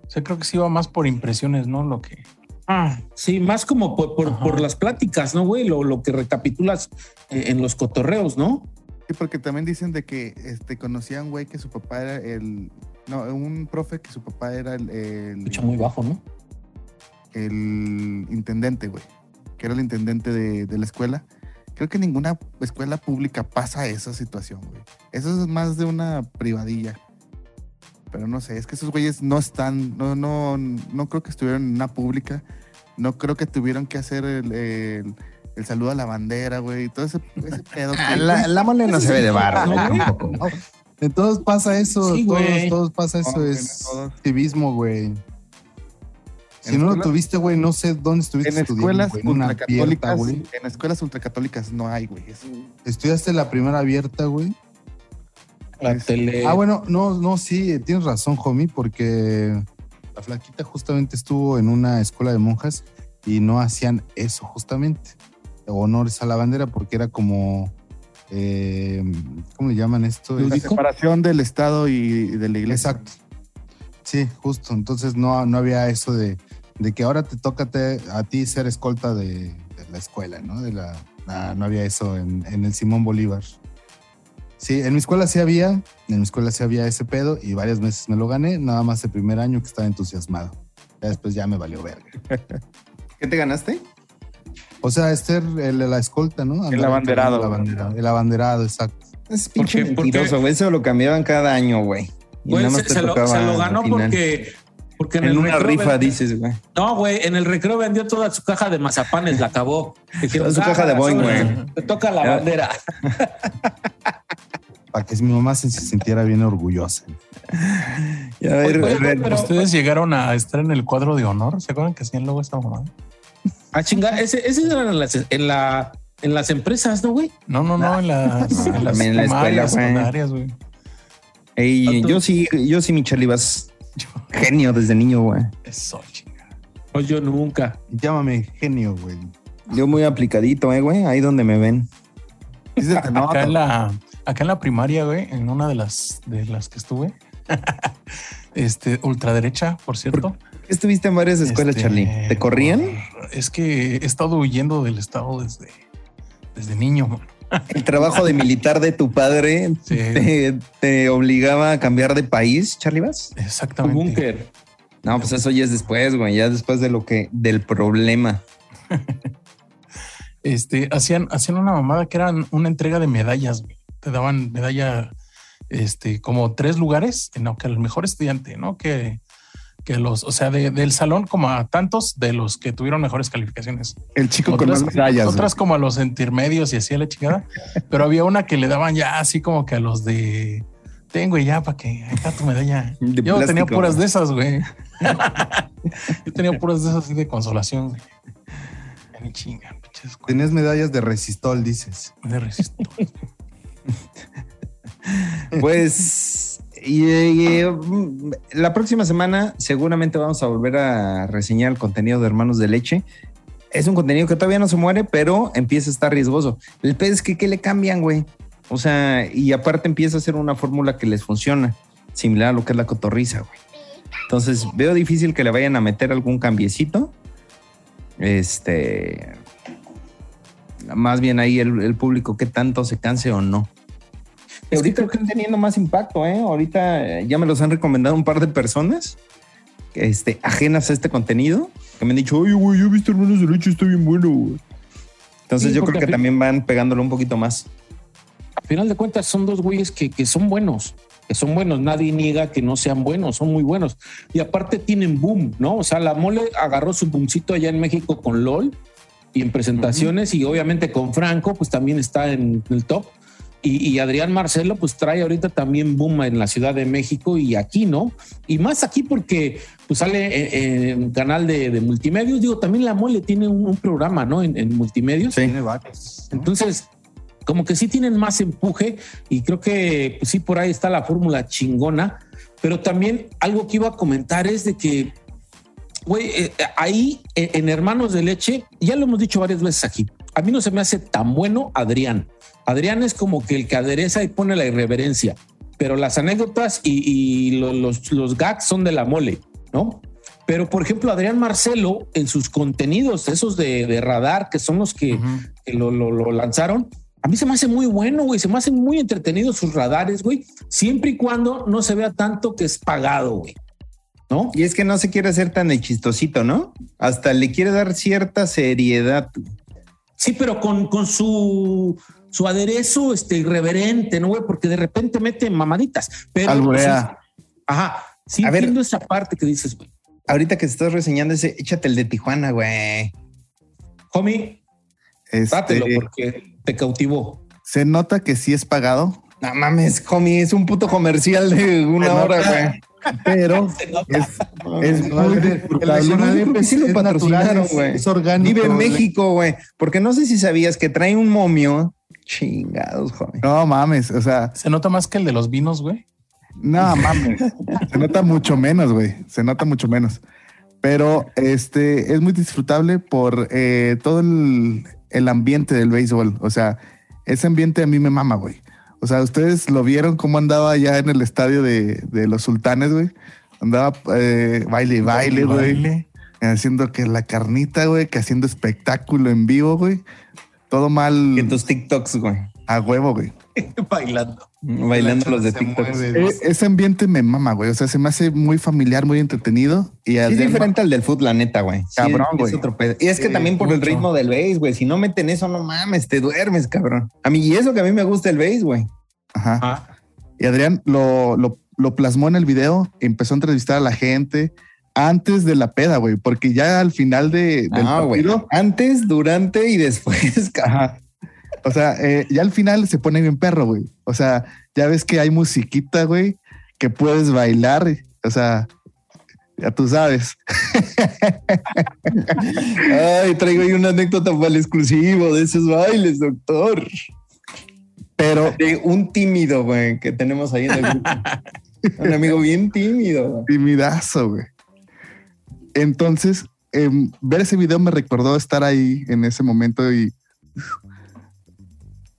O sea, creo que sí va más por impresiones, ¿no? Lo que. Ah, sí, más como por, por, las pláticas, ¿no, güey? Lo, lo que recapitulas eh, en los cotorreos, ¿no? Sí, porque también dicen de que este, conocían, güey, que su papá era el... No, un profe que su papá era el, el, Escucha muy bajo, ¿no? el intendente, güey. Que era el intendente de, de la escuela. Creo que ninguna escuela pública pasa esa situación, güey. Eso es más de una privadilla. Pero no sé, es que esos güeyes no están, no, no, no creo que estuvieran en una pública. No creo que tuvieron que hacer el, el- el saludo a la bandera, güey, y todo ese, ese pedo. Ah, que- La, la mole no se ve de barra, No, güey, tampoco. En todos pasa eso, Sí, todos, todos pasa eso, güey, es activismo, güey. Si no lo tuviste, güey, no sé dónde estuviste En estudiando, escuelas güey, en una abierta, ultracatólicas, güey. en escuelas ultracatólicas no hay, güey. Es Estudiaste la primera abierta, güey. La tele. Ah, bueno, no, no, sí, tienes razón, homie, porque la flaquita justamente estuvo en una escuela de monjas y no hacían eso, justamente. Honores a la bandera, porque era como. eh, ¿Cómo le llaman esto? la separación del Estado y de la iglesia. Exacto. Sí, justo. Entonces no, no había eso de, de que ahora te toca te- a ti ser escolta de, de la escuela, ¿no? De la, nah, no había eso en, en el Simón Bolívar. Sí, en mi escuela sí había, en mi escuela sí había ese pedo y varias veces me lo gané, nada más el primer año que estaba entusiasmado. Ya después ya me valió verga. ¿Qué te ganaste? O sea, ser el, la escolta, ¿no? Andar abanderado. el abanderado, exacto. Es pinche qué? ¿Por qué? mentiroso, güey. Eso lo cambiaban cada año, güey. Y Güey, nada más se, se lo, se lo ganó porque, porque en, una rifa, dices, güey. No, güey, en el recreo vendió toda su caja de mazapanes, la acabó. Dijeron, Toda su "Ah, caja de Boeing, sobres, güey". Te toca la bandera. Para que mi mamá se, sintiera bien orgullosa. Y a ver, Oye, pero- ¿Ustedes llegaron a estar en el cuadro de honor? ¿Se acuerdan que hacían luego esta mamá? A chingar, ese, ese era en las, en, la, en las empresas, ¿no, güey? No, no, no, en las, en las en la escuela, güey. güey. ey, yo sí, yo sí, mi Charlie, vas genio desde niño, güey. Eso, chinga. Pues yo nunca. Llámame genio, güey. Yo muy aplicadito, eh, güey. Ahí donde me ven. Acá en la, acá en la primaria, güey, en una de las de las que estuve, este, ultraderecha, por cierto. Estuviste en varias escuelas, Este, Charlie. ¿Te corrían? por- Es que he estado huyendo del estado desde, desde niño. mano. El trabajo de militar de tu padre Sí. te, te obligaba a cambiar de país, Charlie, vas? Un Exactamente. búnker. No, pues eso ya es después, güey. Ya después de lo que, del problema. Este, hacían, hacían una mamada que eran una entrega de medallas. güey. Te daban medalla, este, como tres lugares, no, que el mejor estudiante, ¿no? Que, que los, o sea, de- del salón como a tantos de los que tuvieron mejores calificaciones. El chico con Otras, las medallas. otras como a los intermedios y así a la chingada. Pero había una que le daban ya así como que a los de tengo ya para que ahí está tu medalla. De Yo tenía puras de esas, güey. Yo tenía puras de esas así de consolación, güey. Ni chinga, Tenías medallas de resistol, dices. de resisto. Pues y, mm, la próxima semana seguramente vamos a volver a reseñar el contenido de Hermanos de Leche. Es un contenido que todavía no se muere, pero empieza a estar riesgoso. El pez es que ¿qué le cambian, güey? O sea, y aparte empieza a ser una fórmula que les funciona, similar a lo que es la cotorriza, güey. Entonces veo difícil que le vayan a meter algún cambiecito. Este, más bien ahí el, el público que tanto se canse o no. Que ahorita creo que- están teniendo más impacto, ¿eh? Ahorita eh, ya me los han recomendado un par de personas este, ajenas a este contenido que me han dicho, oye, güey, yo he visto Hermanos de Leche, está bien bueno, güey. Entonces Sí, yo creo que al también van pegándolo un poquito más. A final de cuentas son dos güeyes que, que son buenos, que son buenos. Nadie niega que no sean buenos, son muy buenos. Y aparte tienen boom, ¿no? O sea, la mole agarró su boomcito allá en México con LOL y en presentaciones y obviamente con Franco, pues también está en el top. Y, y Adrián Marcelo, pues trae ahorita también boom en la Ciudad de México y aquí, ¿no? Y más aquí porque pues sale en, en canal de, de multimedios. Digo, también la mole tiene un, un programa, ¿no? En, en multimedios. Tiene varios. ¿no? Entonces, como que sí tienen más empuje y creo que pues sí por ahí está la fórmula chingona, pero también algo que iba a comentar es de que, güey, eh, ahí eh, en Hermanos de Leche, ya lo hemos dicho varias veces aquí, a mí no se me hace tan bueno Adrián. Adrián es como que el que adereza y pone la irreverencia, pero las anécdotas y, y lo- los, los gags son de la mole, ¿no? Pero, por ejemplo, Adrián Marcelo, en sus contenidos, esos de, de radar, que son los que, lo, lo- lo lanzaron, a mí se me hace muy bueno, güey. Se me hacen muy entretenidos sus radares, güey. Siempre y cuando no se vea tanto que es pagado, güey. ¿No? Y es que no se quiere hacer tan chistosito, ¿no? Hasta le quiere dar cierta seriedad. Sí, pero con, con su, su aderezo este, irreverente, ¿no, güey? Porque de repente mete mamaditas. Pero, Alburea. sí, ajá. Sí, A ver. entiendo esa parte que dices, güey. Ahorita que estás reseñando ese, échate el de Tijuana, güey. Homie, Este, Dátelo porque te cautivó. se nota que sí es pagado, No mames, homie, es un puto comercial de una hora, güey. Pero es, es No, muy disfrutable. que sí lo es patrocinaron, es- güey. Es orgánico. Vive en. México, güey. Porque no sé si sabías que trae un momio. Chingados, joven. No mames, o sea, Se nota más que el de los vinos, güey. no mames. Se nota mucho menos, güey. Se nota mucho menos. Pero este es muy disfrutable por eh, todo el, el ambiente del béisbol. O sea, ese ambiente a mí me mama, güey. O sea, ustedes lo vieron cómo andaba allá en el estadio de, de los sultanes, güey. Andaba eh, baile y baile, güey. Baile. Haciendo que la carnita, güey, que haciendo espectáculo en vivo, güey. Todo mal Que tus TikToks, güey. a huevo, güey. Bailando. Bailando los de TikTok. mueve. Eh, ese ambiente me mama, güey. O sea, se me hace muy familiar, muy entretenido. Y Sí, es diferente al del foot, la neta, güey. Sí, Cabrón, es güey. otro pedo. Y es que Sí, también por el ritmo del bass, güey. Si no meten eso, no mames, te duermes, cabrón. A mí, y eso que a mí me gusta el bass, güey. Ajá. Ah, Y Adrián lo, lo, lo plasmó en el video, empezó a entrevistar a la gente antes de la peda, güey, porque ya al final de, del Ah, partido, Antes, durante y después, cabrón. ajá. O sea, eh, ya al final se pone bien perro, güey. O sea, ya ves que hay musiquita, güey, que puedes bailar. O sea, ya tú sabes. Ay, traigo ahí una anécdota para el exclusivo de esos bailes, doctor. Pero De un tímido, güey, que tenemos ahí en el grupo. un amigo bien tímido, güey. timidazo, güey. Entonces, em, ver ese video me recordó estar ahí en ese momento y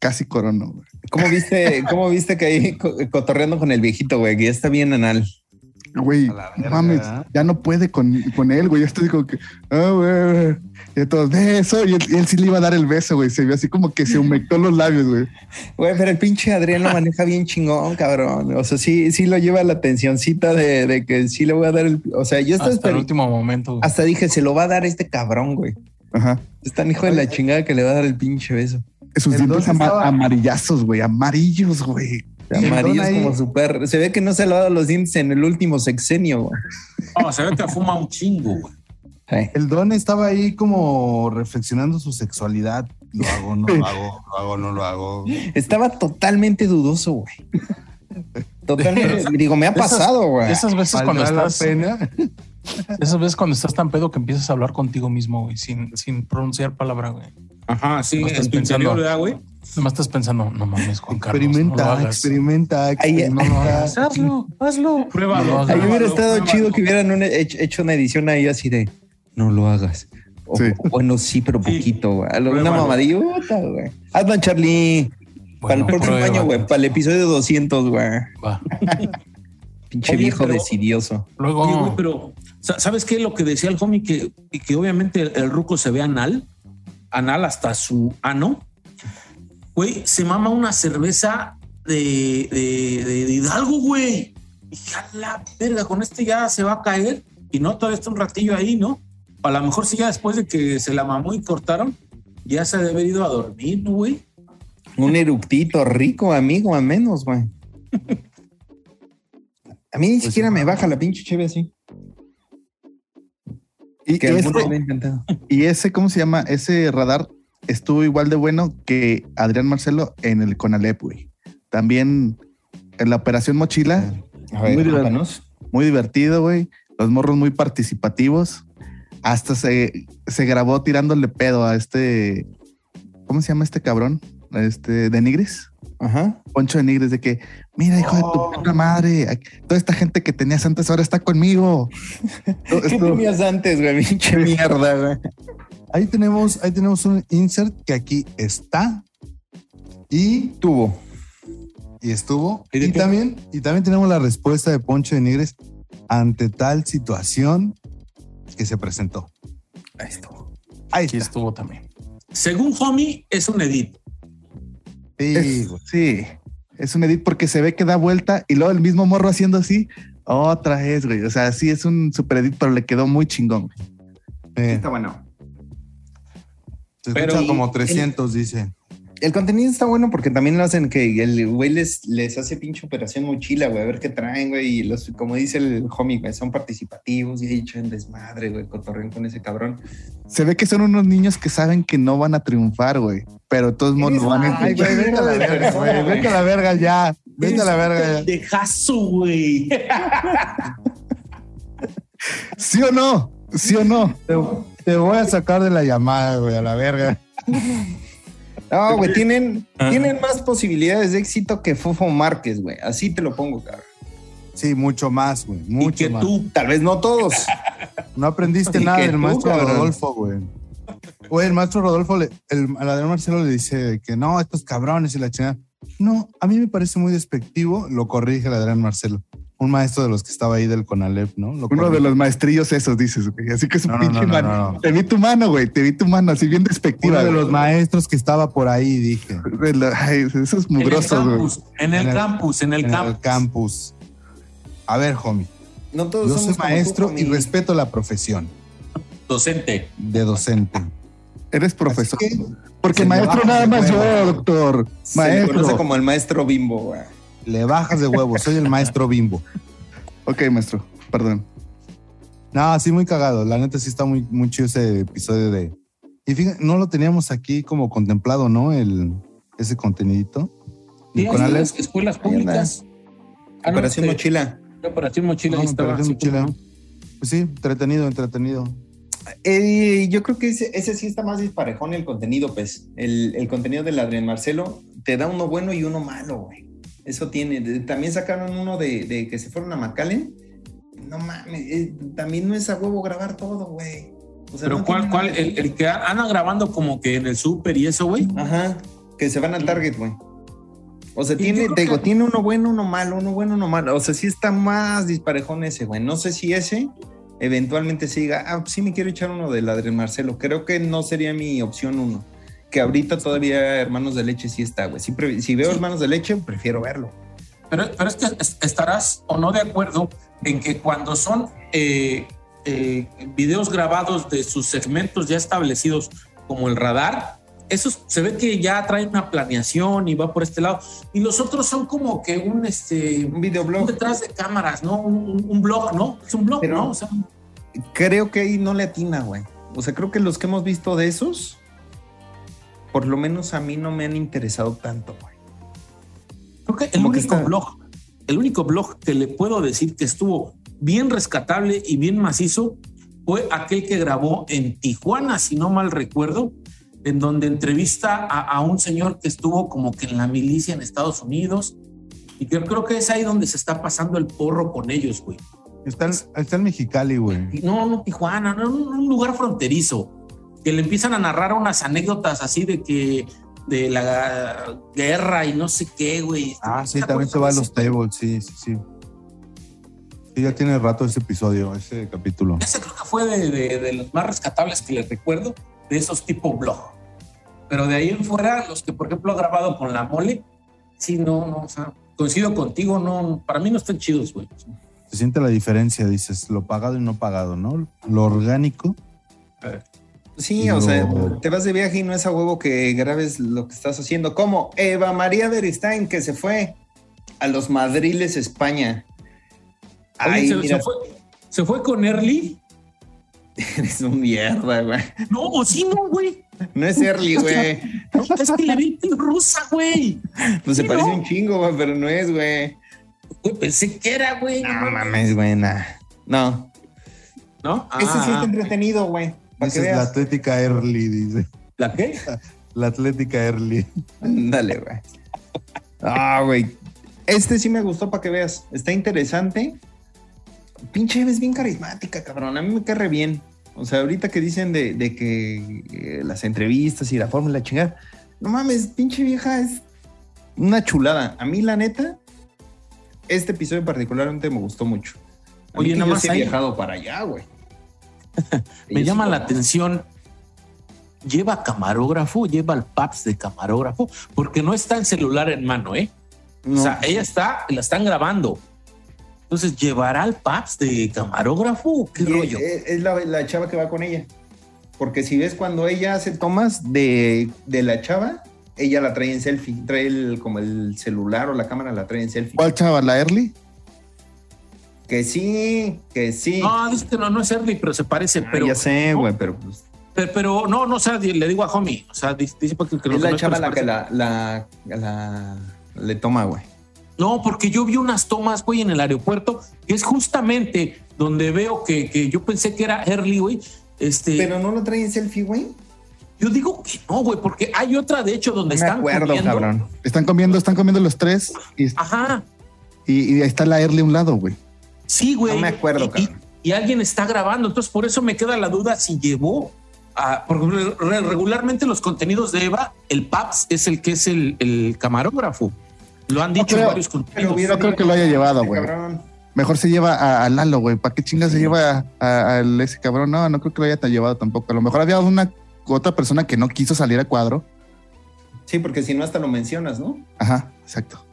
casi corono, güey. ¿Cómo viste, cómo viste que ahí co- cotorreando con el viejito, güey? Que ya está bien anal. Güey, mames, ya no puede con, con él, güey. Ya estoy como que, ah, güey, güey. Y todos, beso. Y él, y él sí le iba a dar el beso, güey. Se vio así como que se humectó los labios, güey. Güey, pero el pinche Adrián lo maneja bien chingón, cabrón. O sea, sí, sí lo lleva la tensioncita de, de que sí le voy a dar el. O sea, yo estaba Hasta el último momento. güey. Hasta dije, se lo va a dar este cabrón, güey. Ajá. Es tan hijo de la chingada que le va a dar el pinche beso. Sus dientes don ama- estaba- amarillazos, güey. Amarillos, güey. el Amarillo don es ahí- como su perro. Se ve que no se lo ha dado los dientes en el último sexenio, güey. no, se ve que fuma un chingo, güey. Sí. El don estaba ahí como reflexionando su sexualidad. Lo hago, no lo hago, lo hago, no lo hago. Estaba totalmente dudoso, güey. Totalmente. Digo, me ha pasado, güey. Esas veces cuando ¿Valdrá la estás, pena? esas veces cuando estás tan pedo que empiezas a hablar contigo mismo, güey, sin, sin pronunciar palabra, güey. Ajá, sí, No estás pensando. ¿verdad, güey? Nomás estás pensando, no mames, Juan Carlos. no lo Experimenta, hagas. experimenta, Ahí- experimenta. No hagas. Hazlo, hazlo. Pruébalo. No lo Ahí hubiera Pruébalo, estado pruébalo. chido que hubieran una- hecho, una edición ahí así de no lo hagas. O, Sí. o bueno, sí, pero Sí. poquito, güey. Una mamadillota, güey. Hazlo, Charlie. para el próximo año, güey. Para el episodio 200, güey. Va. Pinche Oye, viejo pero- decidioso. Luego, Oye, güey, pero sa- ¿sabes qué? Lo que decía el homie, que, que obviamente el, el ruco se ve anal, anal hasta su ano. Güey, se mama una cerveza de, de, de- de Hidalgo, güey. Y a la verga, con este ya se va a caer. Y no, todavía está un ratillo ahí, ¿no? A lo mejor sí, ya después de que se la mamó y cortaron, ya se debe haber ido a dormir, ¿no, güey? Un eructito rico, amigo, a menos, güey. A mí ni siquiera me baja la pinche cheve así. Y Que ese, y ¿cómo se llama? Ese radar estuvo igual de bueno que Adrián Marcelo en el Conalep, güey. También en la Operación Mochila, A ver, Muy divertido. muy divertido, güey. Los morros muy participativos. Hasta se, se grabó tirándole pedo a este. ¿Cómo se llama este cabrón? Este, de Nigris. Ajá. Poncho de Nigris, de que, mira, hijo de tu puta madre, toda esta gente que tenías antes ahora está conmigo. ¿Qué esto- tenías antes, güey? Pinche mierda, güey. Ahí tenemos, ahí tenemos un insert que aquí está y, Tuvo. y estuvo. ¿Y qué? también, y también tenemos la respuesta de Poncho de Nigres ante tal situación que se presentó. Ahí estuvo. Ahí aquí está. estuvo también. Según homie, es un edit. Sí, es, sí, un edit porque se ve que da vuelta y luego el mismo morro haciendo así. Otra vez, güey. O sea, sí es un super edit, pero le quedó muy chingón. güey. Eh, Está bueno. se como 300, dice. El contenido está bueno porque también lo hacen que el güey les, les hace pinche operación mochila, güey, a ver qué traen, güey. Y los, como dice el homie, güey, son participativos y echan desmadre, güey, cotorrean con ese cabrón. Se ve que son unos niños que saben que no van a triunfar, güey. Pero de todos modos lo van a Ay, güey, vete a la verga, güey. Vete a la verga ya. Vete a la verga ya. Dejazo, güey. ¿Sí o no? ¿Sí o no? Te, te voy a sacar de la llamada, güey, a la verga. No, güey, tienen, tienen más posibilidades de éxito que Fofo Márquez, güey. Así te lo pongo, cabrón. Sí, mucho más, güey. Y Mucho que más. tú, Tal vez no todos. No aprendiste Y nada del tú, maestro cabrón. Rodolfo, güey. Güey, el maestro Rodolfo, le, el, al Adrián Marcelo le dice que no, estos cabrones y la chingada. No, a mí me parece muy despectivo, lo corrige el Adrián Marcelo. Un maestro de los que estaba ahí del Conalep, ¿no? Lo Uno de los maestrillos esos, dices, güey. Así que es un No, pinche no, no, mano. no. Te vi tu mano, güey. Te vi tu mano así bien despectiva. Uno de güey. los maestros que estaba por ahí, dije. Ay, esos en el mugrosos, güey. campus, en el En el- campus, en el en campus. el campus. A ver, homie. No todos Yo somos soy maestro tú, y respeto la profesión Docente. de docente. Eres profesor. Porque se maestro nada más yo, doctor. Se le conoce Maestro. como el maestro bimbo, güey. le bajas de huevo. Soy el maestro bimbo. Ok, maestro. Perdón. No, sí, muy cagado. La neta sí está muy, muy chido ese episodio de. Y fíjate, no lo teníamos aquí como contemplado, ¿no? El, ese contenidito. Sí, con las escuelas públicas. Ah, no, Operación este, Mochila. Operación Mochila. No, ahí estaba, Operación Mochila. Pues sí, entretenido, entretenido. Eh, yo creo que ese, ese sí está más disparejón el contenido, pues. El, el contenido del Adrián Marcelo te da uno bueno y uno malo, güey. Eso tiene. También sacaron uno de, de que se fueron a McAllen. No mames, eh, también no es a huevo grabar todo, güey. O sea, Pero no ¿cuál, cuál? El, el que andan grabando como que en el súper y eso, güey. Ajá, que se van al Target, güey. O sea, tiene, te digo, que- tiene uno bueno, uno malo, uno bueno, uno malo. O sea, sí está más disparejón ese, güey. No sé si ese eventualmente se diga, ah, sí me quiero echar uno del Adrián Marcelo. Creo que no sería mi opción uno. Que ahorita todavía Hermanos de Leche sí está, güey. Si, si veo Sí. Hermanos de Leche, prefiero verlo. Pero, pero es que es- estarás o no de acuerdo en que cuando son eh, eh, videos grabados de sus segmentos ya establecidos como el radar, esos se ve que ya traen una planeación y va por este lado. Y los otros son como que un este Un un videoblog. detrás de cámaras, ¿no? Un, un- un blog, ¿no? Es un blog, Pero- ¿no? O sea, Creo que ahí no le atina, güey. O sea, creo que los que hemos visto de esos, por lo menos a mí no me han interesado tanto, güey. Creo que el Como que único está- blog, el único blog que le puedo decir que estuvo bien rescatable y bien macizo fue aquel que grabó en Tijuana, si no mal recuerdo, en donde entrevista a, a un señor que estuvo como que en la milicia en Estados Unidos. Y que creo que es ahí donde se está pasando el porro con ellos, güey. Está, el- está el Mexicali, güey. No, no Tijuana, no, un, lugar fronterizo. Que le empiezan a narrar unas anécdotas así de que de la guerra y no sé qué, güey. Ah, sí, ¿Te también se va a los tables, sí, sí, sí. Sí, ya tiene rato ese episodio, ese capítulo. Ese creo que fue de, de- de los más rescatables que les recuerdo, de esos tipo blog. Pero de ahí en fuera, los que por ejemplo ha grabado con la mole, sí, no, no, o sea, coincido contigo, no, para mí no están chidos, güey. Se siente la diferencia, dices, lo pagado y no pagado, ¿no? Lo orgánico. Sí, o sea, te vas de viaje y no es a huevo que grabes lo que estás haciendo. Como Eva María Beristain, que se fue a los Madriles, España. Oye, Ay, se, fue, se fue con Early. eres un mierda, güey. No, o sí, no, güey. No es Early, güey. No, es que le vi el rusa, güey. Pues se parece ¿no? un chingo, güey, pero no es, güey. Güey, Pensé que era, güey. No mames, güey, nah. No. ¿No? Ese sí Ah, está entretenido, güey. Que Dices la. Atlética Early, dice. ¿La qué? La Atlética Early. Dale, güey. Ah, güey. Este sí me gustó para que veas. Está interesante. Pinche es bien carismática, cabrón. A mí me cae re bien. O sea, ahorita que dicen de, de que eh, las entrevistas y la fórmula chingada. No mames, pinche vieja es una chulada. A mí, la neta, este episodio particularmente me gustó mucho. A Oye, nada más he viajado para allá, güey. Me llama la atención. ¿Lleva camarógrafo? ¿Lleva el PAPS de camarógrafo? Porque no está en celular en mano, ¿eh? No. O sea, ella está, la están grabando. Entonces, ¿llevará el PAPS de camarógrafo? ¿Qué Y rollo? Es, es la, la chava que va con ella. Porque si ves cuando ella hace tomas de, de la chava, ella la trae en selfie, trae el, como el celular o la cámara la trae en selfie. ¿Cuál chava? ¿La Early? Que sí, que sí. No, dice que no, no es Early, pero se parece. Ah, pero, ya sé, ¿no? güey, pero pues, Pero, pero no, no, o sea, le digo a Homie. O sea, dice, dice porque que es la chava la que la, la, la- le toma, güey. No, porque yo vi unas tomas, güey, en el aeropuerto, que es justamente donde veo que, que yo pensé que era Early, güey. Este, Pero no la trae en selfie, güey. Yo digo que no, güey, porque hay otra, de hecho, donde No me están acuerdo, comiendo. cabrón. Están comiendo, están comiendo los tres y, Ajá, y- y ahí está la Early a un lado, güey. sí, güey. No me acuerdo, y, y- cabrón. y alguien está grabando, entonces por eso me queda la duda si llevó a, porque re- re- regularmente los contenidos de Eva, el Paps es el que es el, el camarógrafo. Lo han dicho en creo- varios contenidos. No creo que lo haya llevado, güey. Cabrón. Mejor se lleva a, a Lalo, güey. ¿Para qué chingas se lleva a, ese cabrón? No, no creo que lo haya tan llevado tampoco. A lo mejor había una otra persona que no quiso salir a cuadro. Sí, porque si no hasta lo mencionas, ¿no? Ajá, exacto.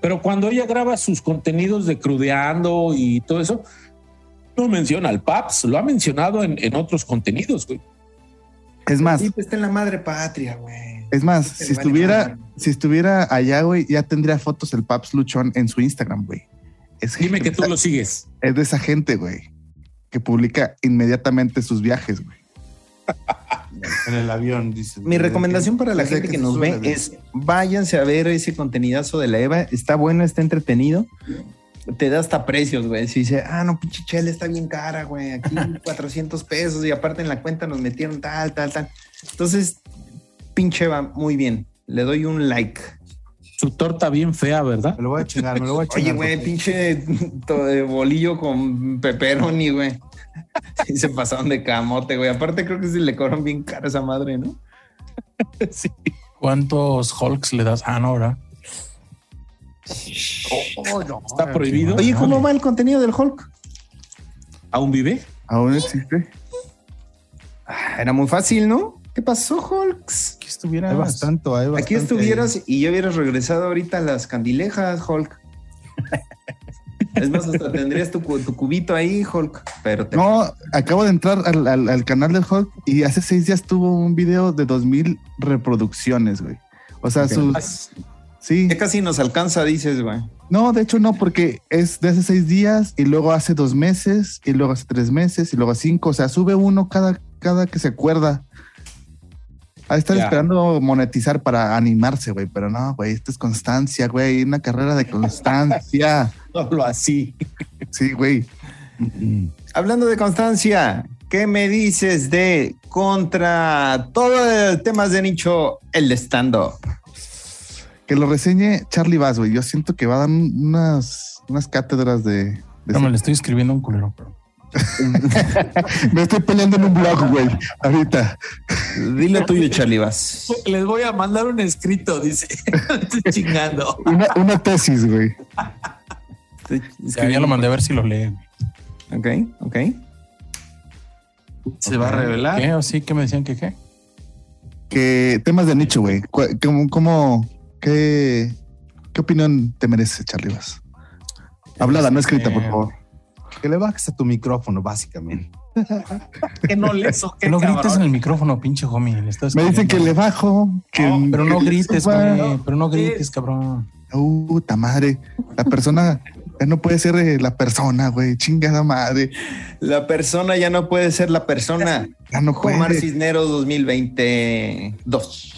Pero cuando ella graba sus contenidos de crudeando y todo eso, no menciona al Paps, lo ha mencionado en, en otros contenidos, güey. Es más, Sí, pues está en la madre patria, güey. es más, si estuviera, madre. si estuviera allá, güey, ya tendría fotos el Paps Luchón en su Instagram, güey. Es, Dime que tú es lo sigues. de esa gente, güey, que publica inmediatamente sus viajes, güey. En el avión, dice. Mi recomendación para la gente que nos ve es váyanse a ver ese contenidazo de la Eva. Está bueno, está entretenido. Te da hasta precios, güey. Si dice, ah, no, pinche chela está bien cara, güey. Aquí 400 pesos y aparte en la cuenta nos metieron tal, tal, tal. Entonces, pinche Eva, muy bien. Le doy un like. Su torta bien fea, ¿verdad? Me lo voy a chingar, me lo voy a chingar. Oye, güey, pinche bolillo con pepperoni, güey. Sí, se pasaron de camote, güey. Aparte, creo que sí le cobran bien cara esa madre, ¿no? Sí. ¿Cuántos Hulks le das? Ah, no, ¿verdad? Está prohibido. Oye, ¿cómo va el contenido del Hulk? ¿Aún vive? Aún existe. Ah, Era muy fácil, ¿no? ¿Qué pasó, Hulks? Aquí estuvieras. Hay bastante, hay Aquí estuvieras y ya hubieras regresado ahorita a las candilejas, Hulk. Es más, hasta tendrías tu, tu cubito ahí, Hulk. Pero te- No, acabo de entrar al, al- al canal del Hulk y hace seis días tuvo un video de 2000 reproducciones, güey. O sea, sus. Sí. ya casi nos alcanza, dices, güey. No, de hecho no, porque es de hace seis días y luego hace dos meses y luego hace tres meses y luego cinco. O sea, sube uno cada, cada que se acuerda. A estar esperando monetizar para animarse, güey. Pero no, güey, esto es constancia, güey. Una carrera de constancia. Solo así. Sí, güey. Hablando de constancia, ¿qué me dices de contra todo el temas de nicho, el stand-up? Que lo reseñe Charlie Bass, güey. Yo siento que va a dar unas, unas cátedras de. de- No, me le estoy escribiendo un culero. pero- Me estoy peleando en un blog, güey. Ahorita. Dile tuyo, Charlie Vas. Les voy a mandar un escrito, dice. Estoy chingando. Una, una tesis, güey. Ya, ya lo mandé a ver si lo lee. Ok, ok. Se va a revelar. ¿Qué? ¿O sí? ¿Qué me decían que qué? que temas de nicho, güey. ¿Cómo, cómo- qué, qué opinión te merece, Charlie? Hablada, no escrita, por favor. Que le bajes a tu micrófono, básicamente. Que no les o Que no grites en el micrófono, pinche homie. le estás Me dicen que le bajo, que No, Pero no grites, güey. Pero no grites, cabrón. Puta madre. La persona ya no puede ser eh, la persona, güey. Chingada madre. La persona ya no puede ser la persona. Ya no Omar puede. Cisneros 2022.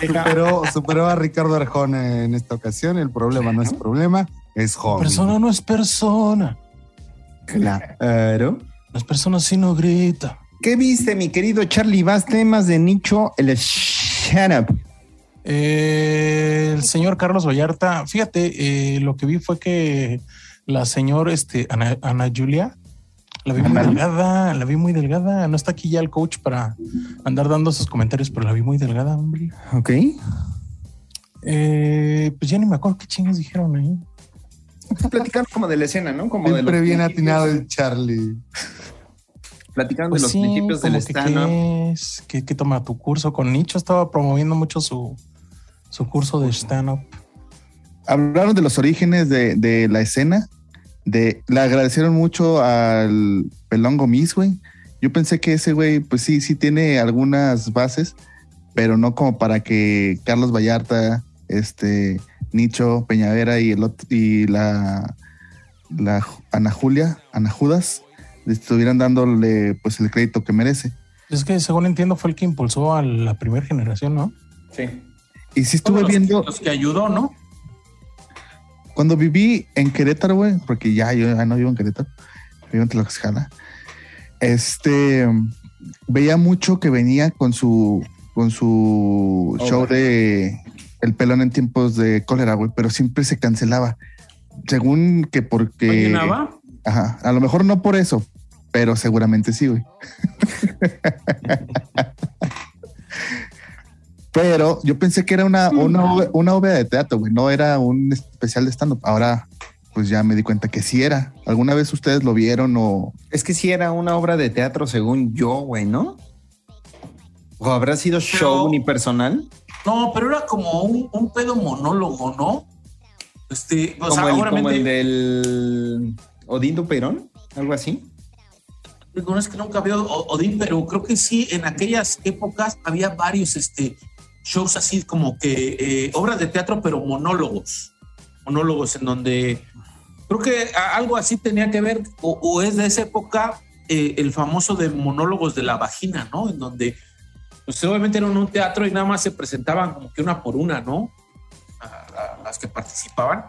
Superó, superó a Ricardo Arjona en esta ocasión. El problema no es problema, es joven. Persona no es persona. Claro. No es persona si no grita. ¿Qué viste, mi querido Charlie Vas? Temas de nicho, el shut up. Eh, el señor Carlos Vallarta, fíjate, eh, lo que vi fue que la señora este, Ana, Ana Julia, la vi muy delgada, la vi muy delgada. No está aquí ya el coach para andar dando sus comentarios, pero la vi muy delgada, hombre. Ok. Eh, pues ya ni me acuerdo qué chingas dijeron ahí. Platicar como de la escena, ¿no? Como de Siempre los bien principios, atinado el Charlie. Platicando Pues de los sí, principios del que stand-up. qué es, que, que toma tu curso. Con Nicho estaba promoviendo mucho su, su curso de stand-up. Hablaron de los orígenes de, de la escena. De, le agradecieron mucho al Pelón Gomis, güey. Yo pensé que ese güey, pues sí, sí tiene algunas bases, pero no como para que Carlos Vallarta, este, Nicho, Peñavera y, el otro- y la, la Ana Julia, Ana Judas, le estuvieran dándole pues el crédito que merece. Es que según entiendo fue el que impulsó a la primera generación, ¿no? Sí. Y sí estuve los, viendo, los que ayudó, ¿no? cuando viví en Querétaro, güey, porque ya yo ya no vivo en Querétaro, vivo en Tlaxcala, este, veía mucho que venía con su, con su Oh, show de El Pelón en tiempos de cólera, güey, pero siempre se cancelaba. Según que ¿No porque... llenaba? Ajá, a lo mejor no por eso, pero seguramente sí, güey. pero yo pensé que era una, una, obra- una obra de teatro, güey, no era un especial de stand-up. Ahora, pues ya me di cuenta que sí era. ¿Alguna vez ustedes lo vieron o Es que sí era una obra de teatro, según yo, güey, ¿no? ¿O habrá sido show unipersonal? No, pero era como un, un pedo monólogo, ¿no? Este, o como, sea, el, como obviamente, el del Odindo Perón, algo así. no es que nunca había O- Odín, pero creo que sí, en aquellas épocas había varios este, shows así como que eh, obras de teatro, pero monólogos. Monólogos en donde creo que algo así tenía que ver, o, o es de esa época eh, el famoso de monólogos de la vagina, ¿no? En donde, pues obviamente eran un teatro y nada más se presentaban como que una por una, ¿no? A, a las que participaban.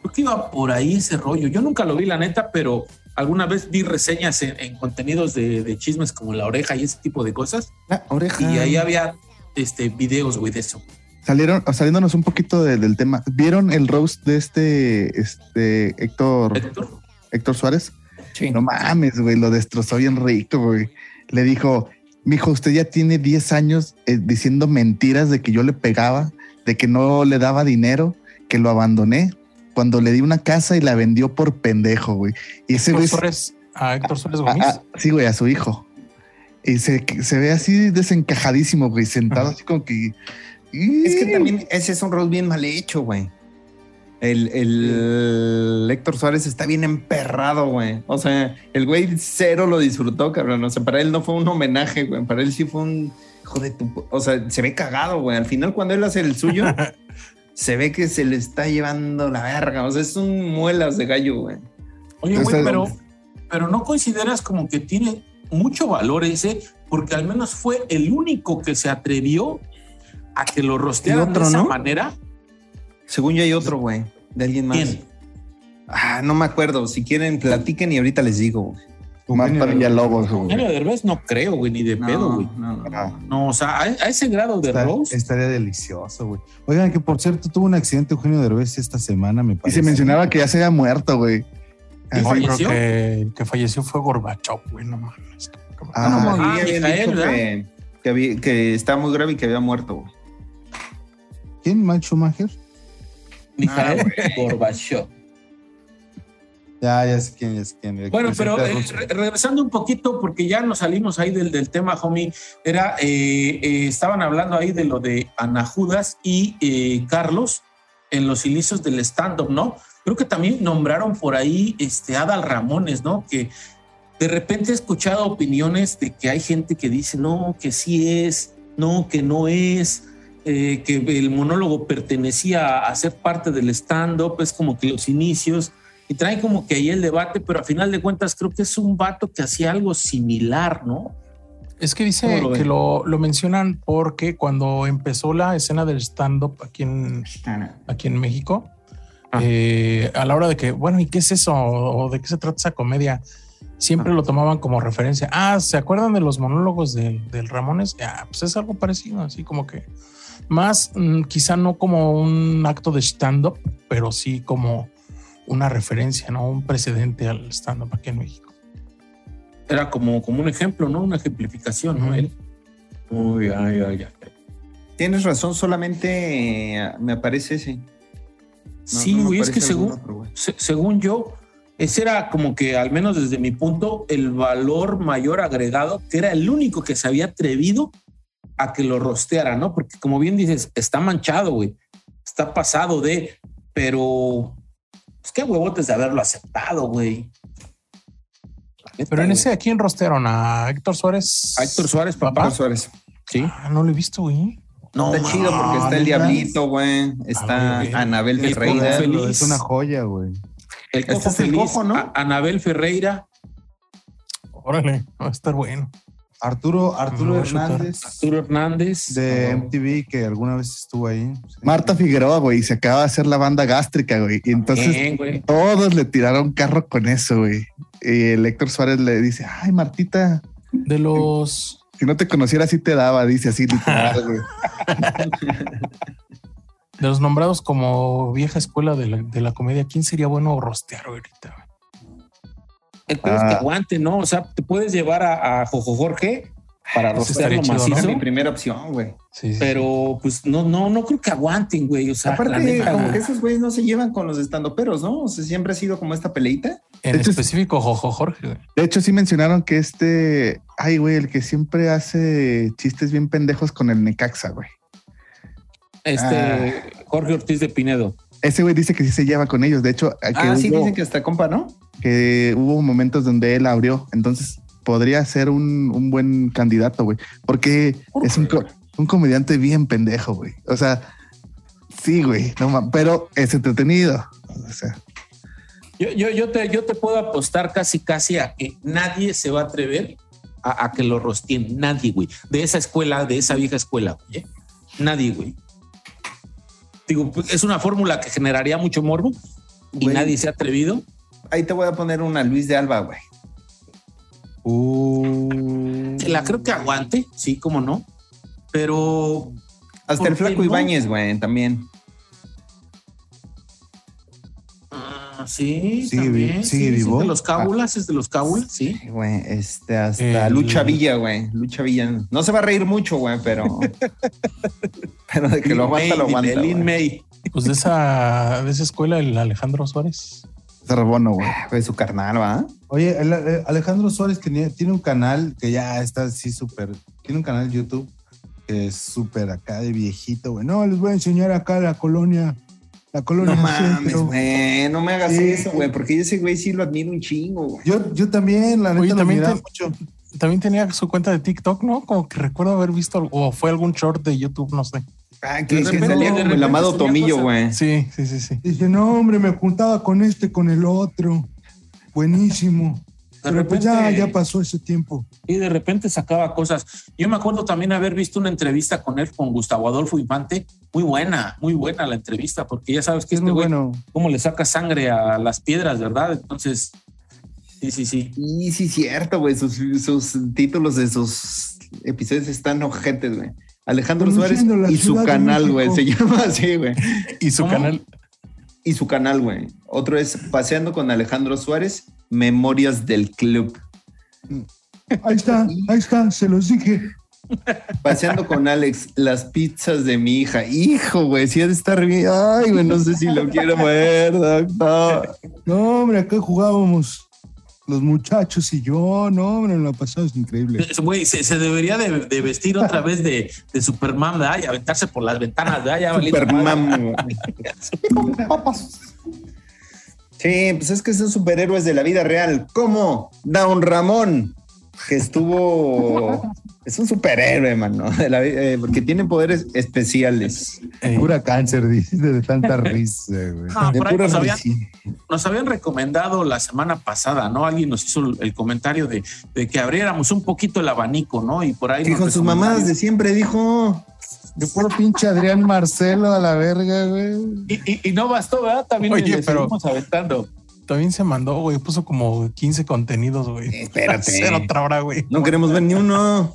Creo que iba por ahí ese rollo. Yo nunca lo vi, la neta, pero alguna vez vi reseñas en, en contenidos de, de chismes como La Oreja y ese tipo de cosas. La oreja. Y ahí había este, videos, güey, de eso. salieron, o saliéndonos un poquito de- del tema? ¿Vieron el roast de este, este Héctor, Héctor, Héctor Suárez? Sí. No mames, güey, lo destrozó bien rico, güey. Le dijo, mijo, usted ya tiene 10 años eh, diciendo mentiras de que yo le pegaba, de que no le daba dinero, que lo abandoné cuando le di una casa y la vendió por pendejo, güey. Y ese Héctor güey... Suárez, a Héctor Suárez Ah, Gómez. ah, sí, güey, a su hijo. Y se, se ve así desencajadísimo, güey, sentado Ajá. así como que... Es que también ese es un roast bien mal hecho, güey. El, el Héctor Suárez está bien emperrado, güey. O sea, el güey cero lo disfrutó, cabrón. O sea, para él no fue un homenaje, güey. Para él sí fue un hijo de tu. O sea, se ve cagado, güey. Al final, cuando él hace el suyo, se ve que se le está llevando la verga. O sea, es un muelas de gallo, güey. Oye, güey, pero, pero no consideras como que tiene mucho valor ese, porque al menos fue el único que se atrevió a que lo rostearan otro, de esa ¿no? manera. Según yo hay otro, güey. De alguien más. ¿Quién? Ah, no me acuerdo. Si quieren, platiquen y ahorita les digo, güey. Para Villalobos, güey. Eugenio Derbez no creo, güey, ni de pedo, güey. no, no, no. No, o sea, a, a ese grado de Está- roast. estaría delicioso, güey. Oigan, que por cierto tuvo un accidente Eugenio Derbez esta semana, me Y parece. se mencionaba que ya se había muerto, güey. ¿Y Así- Yo creo falleció? que el que falleció fue Gorbachov, güey, no mames. Ah, no, Ah, Mijael, ¿verdad? que, que, había- que estaba muy grave y que había muerto, güey. ¿Quién? ¿Mike Schumacher? Mijael Ah, Gorbachev. Ya, ya sé quién, ya sé quién. El Bueno, pero eh, regresando un poquito, porque ya nos salimos ahí del, del tema, homie, era, eh, eh, estaban hablando ahí de lo de Ana Judas y eh, Carlos en los inicios del stand-up, ¿no? Creo que también nombraron por ahí este Adal Ramones, ¿no? Que de repente he escuchado opiniones de que hay gente que dice, no, que sí es, no, que no es, eh, que el monólogo pertenecía a ser parte del stand-up, es como que los inicios y trae como que ahí el debate, pero a final de cuentas creo que es un vato que hacía algo similar, ¿no? Es que dice que lo, lo mencionan porque cuando empezó la escena del stand-up aquí en, aquí en México. Eh, a la hora de que, bueno, ¿y qué es eso? ¿O de qué se trata esa comedia? Siempre lo tomaban como referencia. Ah, ¿se acuerdan de los monólogos de- del Ramones? Ah, pues es algo parecido, así como que más, mm, quizá no como un acto de stand-up, pero sí como una referencia, ¿no? Un precedente al stand-up aquí en México. Era como, como un ejemplo, ¿no? Una ejemplificación, ¿no? Él. Uy, ay, ay, ay. Tienes razón, solamente eh, me aparece ese. No- sí, no güey, es que según, otro, güey. se- según yo, ese era como que, al menos desde mi punto, el valor mayor agregado, que era el único que se había atrevido a que lo rosteara, ¿no? Porque como bien dices, está manchado, güey. Está pasado de, pero pues qué huevotes de haberlo aceptado, güey. Pero en ese, ¿a quién rostearon? ¿A Héctor Suárez? A Héctor Suárez, papá. Héctor Suárez. Sí. Ah, no lo he visto, güey. No, Está chido porque está el ¿neta? Diablito, güey. Está Ah. Anabel El Ferreira. Feliz. Es una joya, güey. El Este Cojo es el Feliz, Cojo, ¿no? A- Anabel Ferreira, Órale, va a estar bueno. Arturo, Arturo. Hernández Arturo Hernández. de MTV, que alguna vez estuvo ahí. Sí. Marta Figueroa, güey, se acaba de hacer la banda gástrica, güey. Y entonces Bien, güey. todos le tiraron carro con eso, güey. Y el Héctor Suárez le dice, ay, Martita, De los si no te conociera así te daba, dice así literal, güey. De los nombrados como vieja escuela de la, de la comedia, ¿quién sería bueno rostear ahorita? güey? El peor es que Ah. aguante, ¿no? O sea, te puedes llevar a, a Jojo Jorge para rostearlo estaría chido, macizo, es mi primera opción, güey. Sí, sí. pero pues no, no, no creo que aguanten, güey. O sea, Aparte, neta, como que esos güeyes no se llevan con los estandoperos, ¿no? O sea, siempre ha sido como esta peleita. en de hecho, específico, Jojo Jorge. güey. De hecho, sí mencionaron que este, ay, güey, el que siempre hace chistes bien pendejos con el Necaxa, güey. este Jorge Ortiz de Pinedo. Ese güey dice que sí se lleva con ellos. De hecho, que, Ah, sí, dicen que está compa, ¿no? que hubo momentos donde él abrió. Entonces, podría ser un, un buen candidato, güey. Porque es un, un comediante bien pendejo, güey. O sea, sí, güey. No, pero es entretenido. O sea, Yo, yo, yo, te, yo te puedo apostar casi, casi a que nadie se va a atrever a, a que lo rostien. Nadie, güey. De esa escuela, de esa vieja escuela, güey. ¿eh? Nadie, güey. Digo, pues, es una fórmula que generaría mucho morbo y Güey. nadie se ha atrevido. Ahí te voy a poner una Luis de Alba, güey. Uh, La creo que aguante, sí, como no. Pero Hasta ¿Por el flaco no? Ibáñez, güey, también. ah, sí, Sigue también. vi- sí, sigue sí, vivo. Es de los cábulas, es de los cábulas, sí. Sí, Güey, este, hasta El- Lucha Villa, güey. Lucha Villa. No se va a reír mucho, güey, pero. pero de que lo aguanta, lo aguanta. Lin. May. Pues de esa, de esa escuela, el Alejandro Suárez. es rebono, güey. Fue su carnal, ¿va? Oye, el- el Alejandro Suárez tenía- tiene un canal que ya está así súper. Tiene un canal de YouTube que es súper acá de viejito, güey. No, les voy a enseñar acá la colonia. La colonia No mames, güey. No me hagas Sí. eso, güey, porque ese güey sí lo admiro un chingo, güey. Yo, yo también, la neta, Oye, lo también te- mucho. También tenía su cuenta de TikTok, ¿no? Como que recuerdo haber visto, algo- o fue algún short de YouTube, no sé. Ah, que, que salía como el amado Tomillo, güey. Sí, sí, sí, sí. Dice, no, hombre, me juntaba con este, con el otro. Buenísimo. De Pero pues ya, repente- ya pasó ese tiempo. Y de repente sacaba cosas. Yo me acuerdo también haber visto una entrevista con él, con Gustavo Adolfo Infante. Muy buena, muy buena la entrevista, porque ya sabes que Es este muy güey, bueno. cómo le saca sangre a las piedras, ¿verdad? Entonces, sí, sí, sí. Y sí, cierto, güey. Sus, sus títulos de sus episodios están ojetes, güey. Alejandro Suárez y su canal, güey. Se llama así, güey. Y su ¿Cómo? canal. Y su canal, güey. Otro es Paseando con Alejandro Suárez, Memorias del Club. Ahí está, ahí está, se los dije. Paseando con Alex, las pizzas de mi hija. Hijo, güey, si ha de estar bien. Ay, güey, no sé si lo quiero ver, doctor. No, hombre, acá jugábamos los muchachos y yo. No, hombre, la pasada es increíble. Güey, se, se debería de, de vestir otra vez de, de Superman, ¿verdad? Y aventarse por las ventanas, ¿verdad? Ya. Superman. güey. Sí, pues es que son superhéroes de la vida real. ¿Cómo? Down Ramón, que estuvo. Es un superhéroe, mano, de la eh, porque tiene poderes especiales. Eh, Pura cáncer, dice, de tanta risa, güey. Ah, de por ahí pura nos habían, nos habían recomendado la semana pasada, ¿no? Alguien nos hizo el- comentario de, de que abriéramos un poquito el abanico, ¿no? Y por ahí. Con sus mamadas de siempre dijo. De puro pinche Adrián Marcelo a la verga, güey. Y, y- y no bastó, ¿verdad? También Oye, le pero- seguimos aventando. También se mandó, güey. Puso como 15 contenidos, güey. Espérate. Hacer otra hora, güey. No queremos ver ni uno.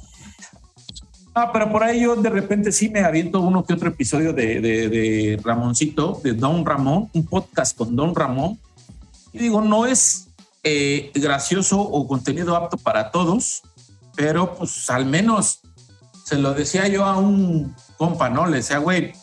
Ah, pero por ahí yo de repente sí me aviento uno que otro episodio de, de, de Ramoncito, de Don Ramón, un podcast con Don Ramón. Y digo, no es eh, gracioso o contenido apto para todos, pero pues al menos se lo decía yo a un compa, ¿no? Le decía, güey,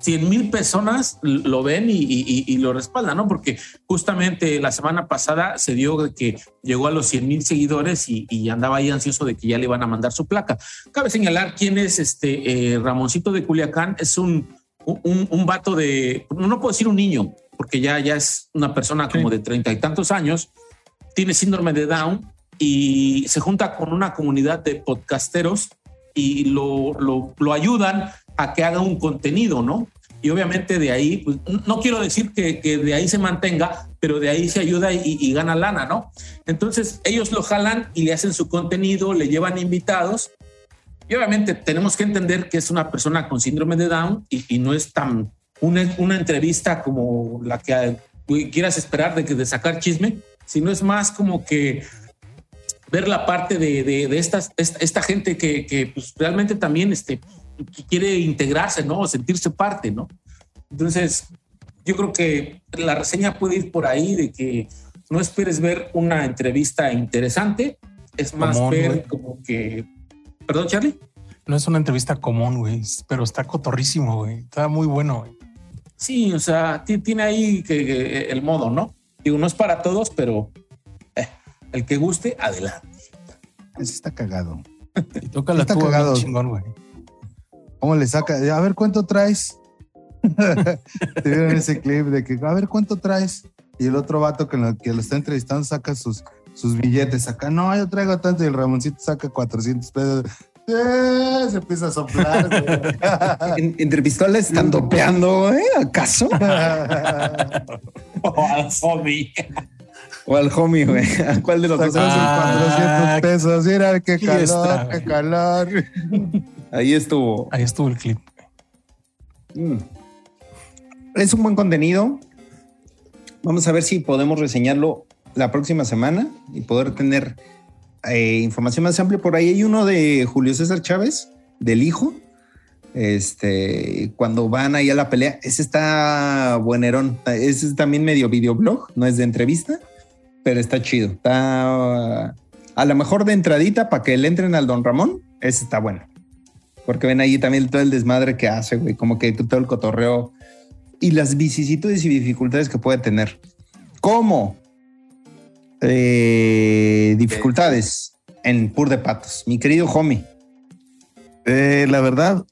100 mil personas lo ven y, y- y- y lo respaldan, ¿no? Porque justamente la semana pasada se dio de que llegó a los 100 mil seguidores y, y andaba ahí ansioso de que ya le iban a mandar su placa. Cabe señalar quién es este eh, Ramoncito de Culiacán. Es un, un, un vato de, no puedo decir un niño, porque ya, ya es una persona como de treinta y tantos años, tiene síndrome de Down y se junta con una comunidad de podcasteros y lo, lo, lo ayudan a que haga un contenido, ¿no? Y obviamente de ahí, pues, no quiero decir que, que de ahí se mantenga, pero de ahí se ayuda y, y, gana lana, ¿no? Entonces ellos lo jalan y le hacen su contenido, le llevan invitados. Y obviamente tenemos que entender que es una persona con síndrome de Down y, y no es tan una, una, entrevista como la que quieras esperar de, de sacar chisme, sino es más como que ver la parte de, de, de estas, esta, esta, gente que, que pues, realmente también este, quiere integrarse, ¿no? Sentirse parte, ¿no? Entonces, yo creo que la reseña puede ir por ahí de que no esperes ver una entrevista interesante, es más común, ver wey. como que... Perdón, Charlie. No es una entrevista común, güey, pero está cotorrísimo, güey. Está muy bueno, güey. Sí, o sea, tiene ahí que, que el modo, ¿no? Digo, no es para todos, pero eh, el que guste, adelante. Ese está cagado. Y toca la está tuba cagado. chingón, güey. ¿Cómo le saca? A ver, ¿cuánto traes? Te vieron ese clip de que, a ver, ¿cuánto traes? Y el otro vato que lo, que lo está entrevistando saca sus, sus billetes. Acá, no, yo traigo tanto. Y el Ramoncito saca 400 pesos. ¡Eh! Se empieza a soplar. En, entre pistolas están dopeando, ¿eh? ¿Acaso? o al. O al homie, güey. ¿A cuál de los dos? Ah, 400 pesos. Mira, qué calor, está, qué calor. Ahí estuvo. Ahí estuvo el clip. Mm. Es un buen contenido. Vamos a ver si podemos reseñarlo la próxima semana y poder tener eh, información más amplia. Por ahí hay uno de Julio César Chávez, del hijo. Este, cuando van ahí a la pelea, ese está buenerón. Ese es también medio videoblog, no es de entrevista, pero está chido. Está a lo mejor de entradita para que le entren al Don Ramón. Ese está bueno. Porque ven ahí también todo el desmadre que hace, güey, como que todo el cotorreo y las vicisitudes y dificultades que puede tener. ¿Cómo? Eh, dificultades en Pur de Patos. Mi querido homie. Eh, la verdad,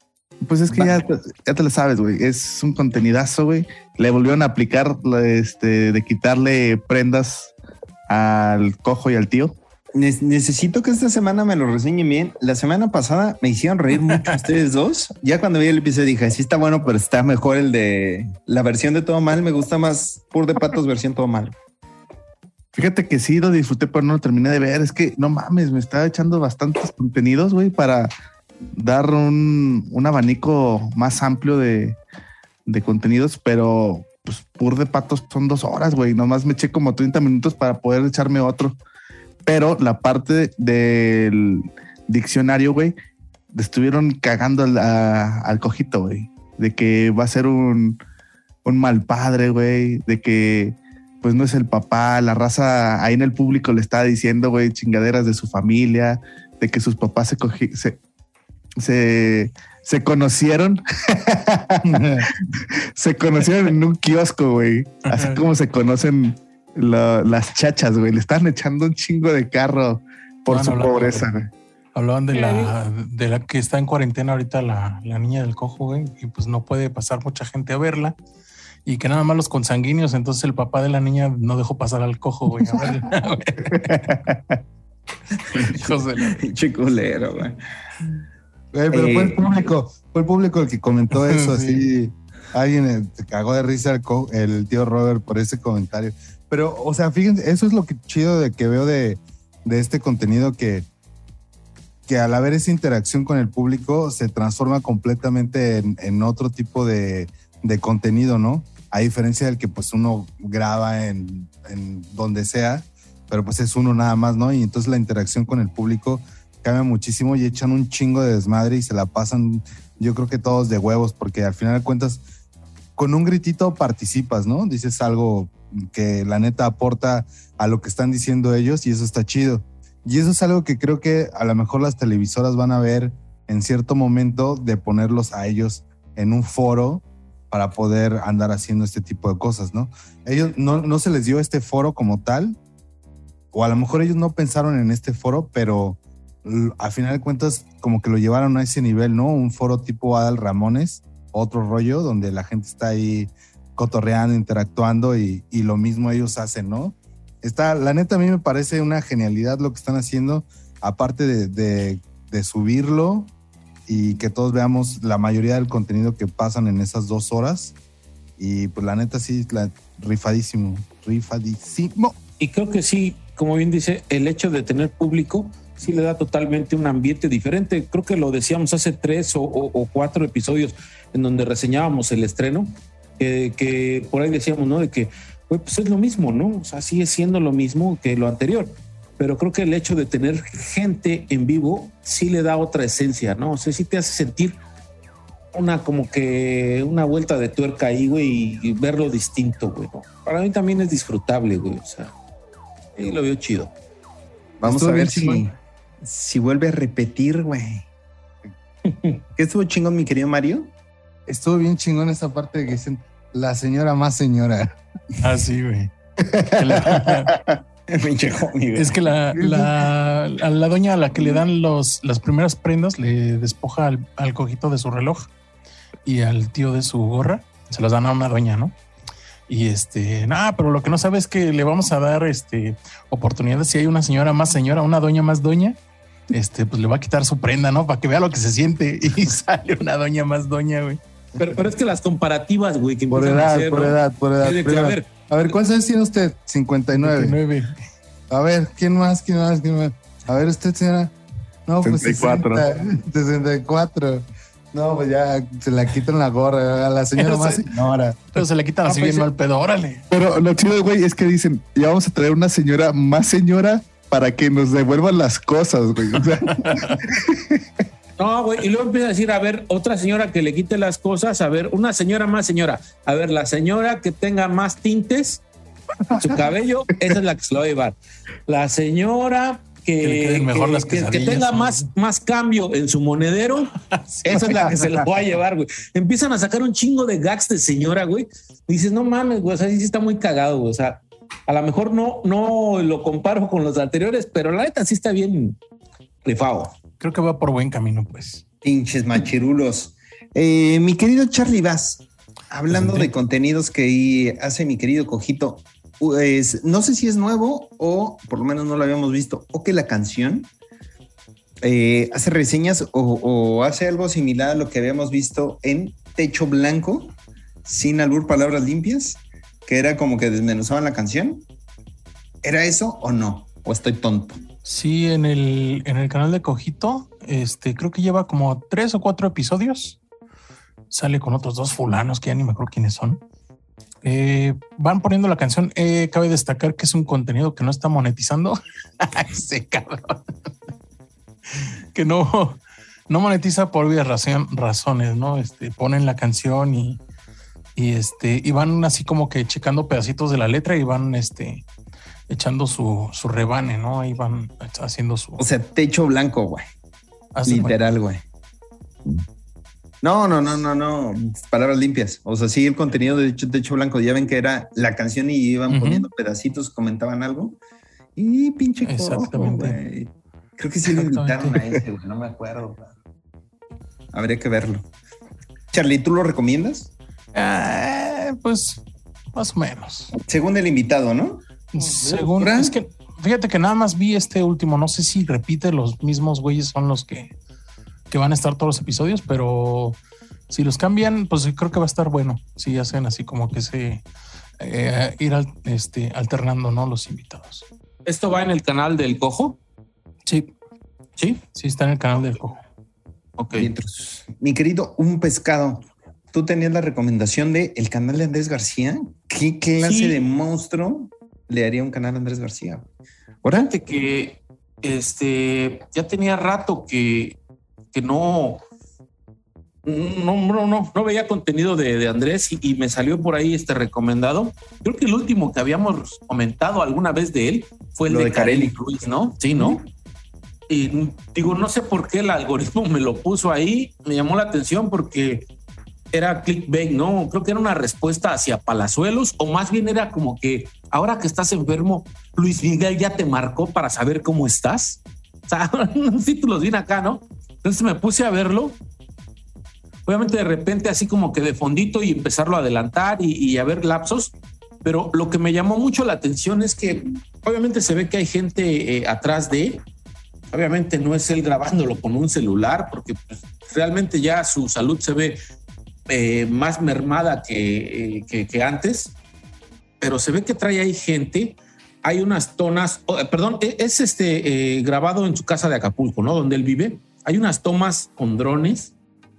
pues es que ya, ya, te lo sabes, güey. Es un contenidazo, güey. Le volvieron a aplicar este, de quitarle prendas al cojo y al tío. Necesito que esta semana me lo reseñen bien. La semana pasada me hicieron reír mucho ustedes dos. Ya cuando vi el episodio dije, sí está bueno, pero está mejor el de la versión de Todo Mal. Me gusta más Pur de Patos versión Todo Mal. Fíjate que sí lo disfruté, pero no lo terminé de ver. Es que no mames, me estaba echando bastantes contenidos, güey, para dar un, un, abanico más amplio de, de contenidos, pero pues Pur de Patos son dos horas, güey. Nomás me eché como 30 minutos para poder echarme otro. Pero la parte del diccionario, güey, estuvieron cagando al, al cojito, güey, de que va a ser un, un mal padre, güey, de que pues no es el papá, la raza ahí en el público le está diciendo, güey, chingaderas de su familia, de que sus papás se, se, se, se conocieron, se conocieron en un kiosco, güey, así como se conocen la, las chachas, güey. Le están echando un chingo de carro por no, su no, pobreza, güey. Hablaban de la, de la que está en cuarentena ahorita, la, la, niña del cojo, güey, y pues no puede pasar mucha gente a verla. Y que nada más los consanguíneos, entonces el papá de la niña no dejó pasar al cojo, güey. A ver. Hijos de la pinche culero, güey. Güey, pero eh, fue el público, fue el público el que comentó eso, sí. así. Alguien se cagó de risa el, el tío Robert por ese comentario. Pero, o sea, fíjense, eso es lo que chido de que veo de, de este contenido que, que al haber esa interacción con el público se transforma completamente en, en otro tipo de, de, contenido, ¿no? A diferencia del que pues uno graba en, en, donde sea, pero pues es uno nada más, ¿no? Y entonces la interacción con el público cambia muchísimo y echan un chingo de desmadre y se la pasan, yo creo que todos de huevos, porque al final de cuentas, con un gritito participas, ¿no? Dices algo que la neta aporta a lo que están diciendo ellos y eso está chido. Y eso es algo que creo que a lo mejor las televisoras van a ver en cierto momento de ponerlos a ellos en un foro para poder andar haciendo este tipo de cosas, ¿no? Ellos no, no se les dio este foro como tal, o a lo mejor ellos no pensaron en este foro, pero a final de cuentas como que lo llevaron a ese nivel, ¿no? Un foro tipo Adal Ramones, otro rollo donde la gente está ahí cotorreando, interactuando y, lo mismo ellos hacen, ¿no? Está, la neta a mí me parece una genialidad lo que están haciendo, aparte de, subirlo y que todos veamos la mayoría del contenido que pasan en esas dos horas. Y pues la neta sí, rifadísimo, rifadísimo. Y creo que sí, como bien dice, el hecho de tener público sí le da totalmente un ambiente diferente. Creo que lo decíamos hace tres o, o- o cuatro episodios en donde reseñábamos el estreno, que, que por ahí decíamos, ¿no? De que, pues es lo mismo, ¿no? O sea, sigue siendo lo mismo que lo anterior. Pero creo que el hecho de tener gente en vivo sí le da otra esencia, ¿no? O sea, sí te hace sentir una como que una vuelta de tuerca ahí, güey, y verlo distinto, güey. ¿no? Para mí también es disfrutable, güey. O sea, sí lo veo chido. Vamos Estuvo a ver si, chingón. Si vuelve a repetir, güey. ¿Qué estuvo chingón, mi querido Mario? Estuvo bien chingón esa parte de que dicen la señora más señora. Ah, sí, güey. Es que la, la, a la doña a la que le dan los, las primeras prendas le despoja al, al cojito de su reloj y al tío de su gorra. Se las dan a una doña, ¿no? Y este, nada, pero lo que no sabe es que le vamos a dar este oportunidades. Si hay una señora más señora, una doña más doña, este, pues le va a quitar su prenda, ¿no? Para que vea lo que se siente. Y sale una doña más doña, güey. Pero, pero es que las comparativas, güey, que Por a edad, hacer, por ¿no? edad, por edad. Por que, a edad. ver, A ver, ¿cuántos años tiene usted? 59. 29. A ver, ¿quién más? ¿Quién más? ¿Quién más? A ver, usted, señora. No, pues 64. 60, 64. No, pues ya se la quitan la gorra a la señora Pero más se- señora. Pero se le quitan así pues, bien mal pedo, órale. Pero lo chido, güey, es que dicen, ya vamos a traer una señora más señora para que nos devuelvan las cosas, güey. O sea, No, güey, y luego empieza a decir, a ver, otra señora que le quite las cosas, a ver, una señora más señora, a ver, la señora que tenga más tintes en su cabello, esa es la que se lo va a llevar. La señora que, Que mejor las que- tenga ¿no? más, más cambio en su monedero, esa es la que se lo va a llevar, güey. Empiezan a sacar un chingo de gags de señora, güey. Dices, no mames, güey, o sea, sí está muy cagado, güey. O sea, a lo mejor no, no lo comparo con los anteriores, pero la neta sí está bien rifado. Creo que va por buen camino, pues. Pinches machirulos. Eh, mi querido Charlie Bass, hablando de contenidos que hace mi querido Cojito, pues, no sé si es nuevo o por lo menos no lo habíamos visto, o que la canción eh, hace reseñas o, o hace algo similar a lo que habíamos visto en Techo Blanco, sin albur palabras limpias, que era como que desmenuzaban la canción. ¿Era eso o no? ¿O estoy tonto? Sí, en el, en el canal de Cojito, este, creo que lleva como tres o cuatro episodios. Sale con otros dos fulanos que ya ni me acuerdo quiénes son. Eh, van poniendo la canción. Eh, cabe destacar que es un contenido que no está monetizando. Ese cabrón. que no, no monetiza por razón- razones, ¿no? Este, ponen la canción y, y este, y van así como que checando pedacitos de la letra y van este echando su, su rebane, ¿no? Ahí van haciendo su. O sea, Techo Blanco, güey. cuenta. Literal, güey. No, no, no, no, no. Palabras limpias. O sea, sí, el contenido de Techo, Blanco. Ya ven que era la canción y iban poniendo pedacitos, comentaban algo. Y pinche Exactamente. Creo que sí lo invitaron a ese, güey. No me acuerdo. Habría que verlo. Charlie, ¿tú lo recomiendas? Eh, pues más o menos. Según el invitado, ¿no? Según ¿Ahora? es que fíjate que nada más vi este último. No sé si repite los mismos güeyes son los que, que van a estar todos los episodios, pero si los cambian, pues creo que va a estar bueno. Si hacen así como que se eh, ir al- este, alternando, ¿no? Los invitados. ¿Esto va en el canal del cojo? Sí, Sí. sí está en el canal del cojo. Ok. Mientras- Mi querido Un Pescado, tú tenías la recomendación de el canal de Andrés García. ¿Qué clase Sí. de monstruo le haría un canal a Andrés García? Fíjate que este ya tenía rato que, que no, no, no, no, no veía contenido de, de Andrés y, y me salió por ahí este recomendado. Creo que el último que habíamos comentado alguna vez de él fue el Lo de, de Carelli. Carelli Ruiz, ¿no? Sí, ¿no? Y digo, no sé por qué el algoritmo me lo puso ahí, me llamó la atención porque era clickbait, ¿no? Creo que era una respuesta hacia Palazuelos, o más bien era como que ahora que estás enfermo, Luis Miguel ya te marcó para saber cómo estás. O sea, unos títulos bien acá, ¿no? Entonces me puse a verlo. Obviamente de repente así como que de fondito y empezarlo a adelantar y, y a ver lapsos. Pero lo que me llamó mucho la atención es que obviamente se ve que hay gente eh, atrás de, Obviamente no es él grabándolo con un celular, porque pues, realmente ya su salud se ve eh, más mermada que, eh, que, que antes, pero se ve que trae ahí gente hay unas tonas, oh, perdón, e, es este grabado en su casa de Acapulco, ¿no? Donde él vive. Hay unas tomas con drones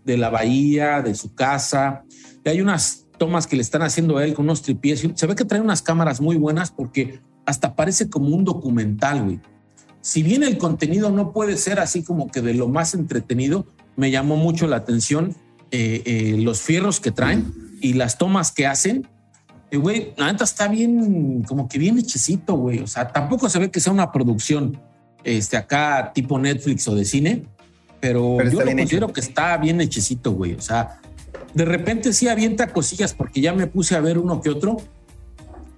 de la bahía, de su casa, y hay unas tomas que le están haciendo a él con unos tripies. Se ve que trae unas cámaras muy buenas porque hasta parece como un documental, güey. Si bien el contenido no puede ser así como que de lo más entretenido, me llamó mucho la atención eh, eh, los fierros que traen y las tomas que hacen. Y, güey, la neta está bien, como que bien hechecito, güey. O sea, tampoco se ve que sea una producción este, acá tipo Netflix o de cine, pero, yo lo considero que está bien hechecito, güey. O sea, de repente sí avienta cosillas porque ya me puse a ver uno que otro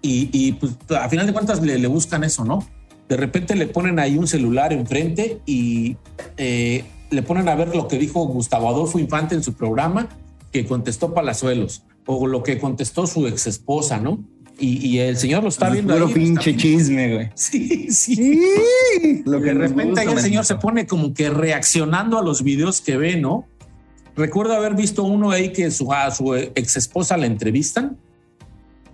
y, pues a final de cuentas le, buscan eso, ¿no? De repente le ponen ahí un celular enfrente y eh, le ponen a ver lo que dijo Gustavo Adolfo Infante en su programa que contestó Palazuelos o lo que contestó su ex esposa, ¿no? Y, el señor lo está viendo. Puro pinche chisme, güey. Sí, sí. Lo que de repente ahí el señor se pone como que reaccionando a los videos que ve, ¿no? Recuerdo haber visto uno ahí que su, a su ex esposa la entrevistan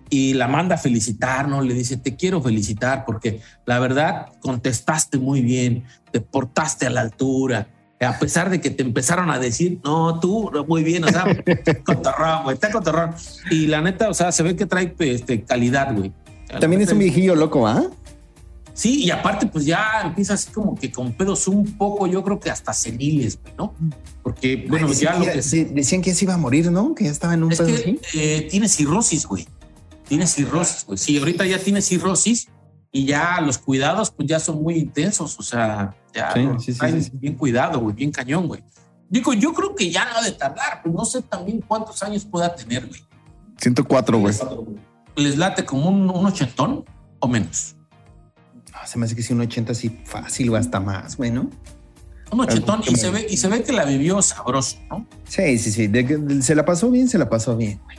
y la manda a felicitar, ¿no? Le dice, te quiero felicitar porque la verdad contestaste muy bien, te portaste a la altura, a pesar de que te empezaron a decir, no, tú, muy bien, o sea, cotorrón, güey, está cotorrón. Y la neta, o sea, se ve que trae este, calidad, güey. También es un viejillo loco, ¿ah? Sí, y aparte, pues ya empieza así como que con pedos un poco, yo creo que hasta seniles, ¿no? Porque, bueno, ya lo que. decían que ya se iba a morir, ¿no? Que ya estaba en un es que, eh, tiene cirrosis, güey. Tiene cirrosis, güey. Sí, ahorita ya tiene cirrosis y ya los cuidados, pues ya son muy intensos. O sea, ya sí, bien cuidado, güey, bien cañón, güey. Digo, yo creo que ya no ha de tardar, pero no sé también cuántos años pueda tener, güey. 104, güey. ¿Les late como un, un ochentón o menos? se me hace que si un 80 así fácil o hasta más, bueno. Un ochetón y se, ve, y se ve que la vivió sabroso, ¿no? Sí, sí, sí. se la pasó bien, se la pasó bien, güey.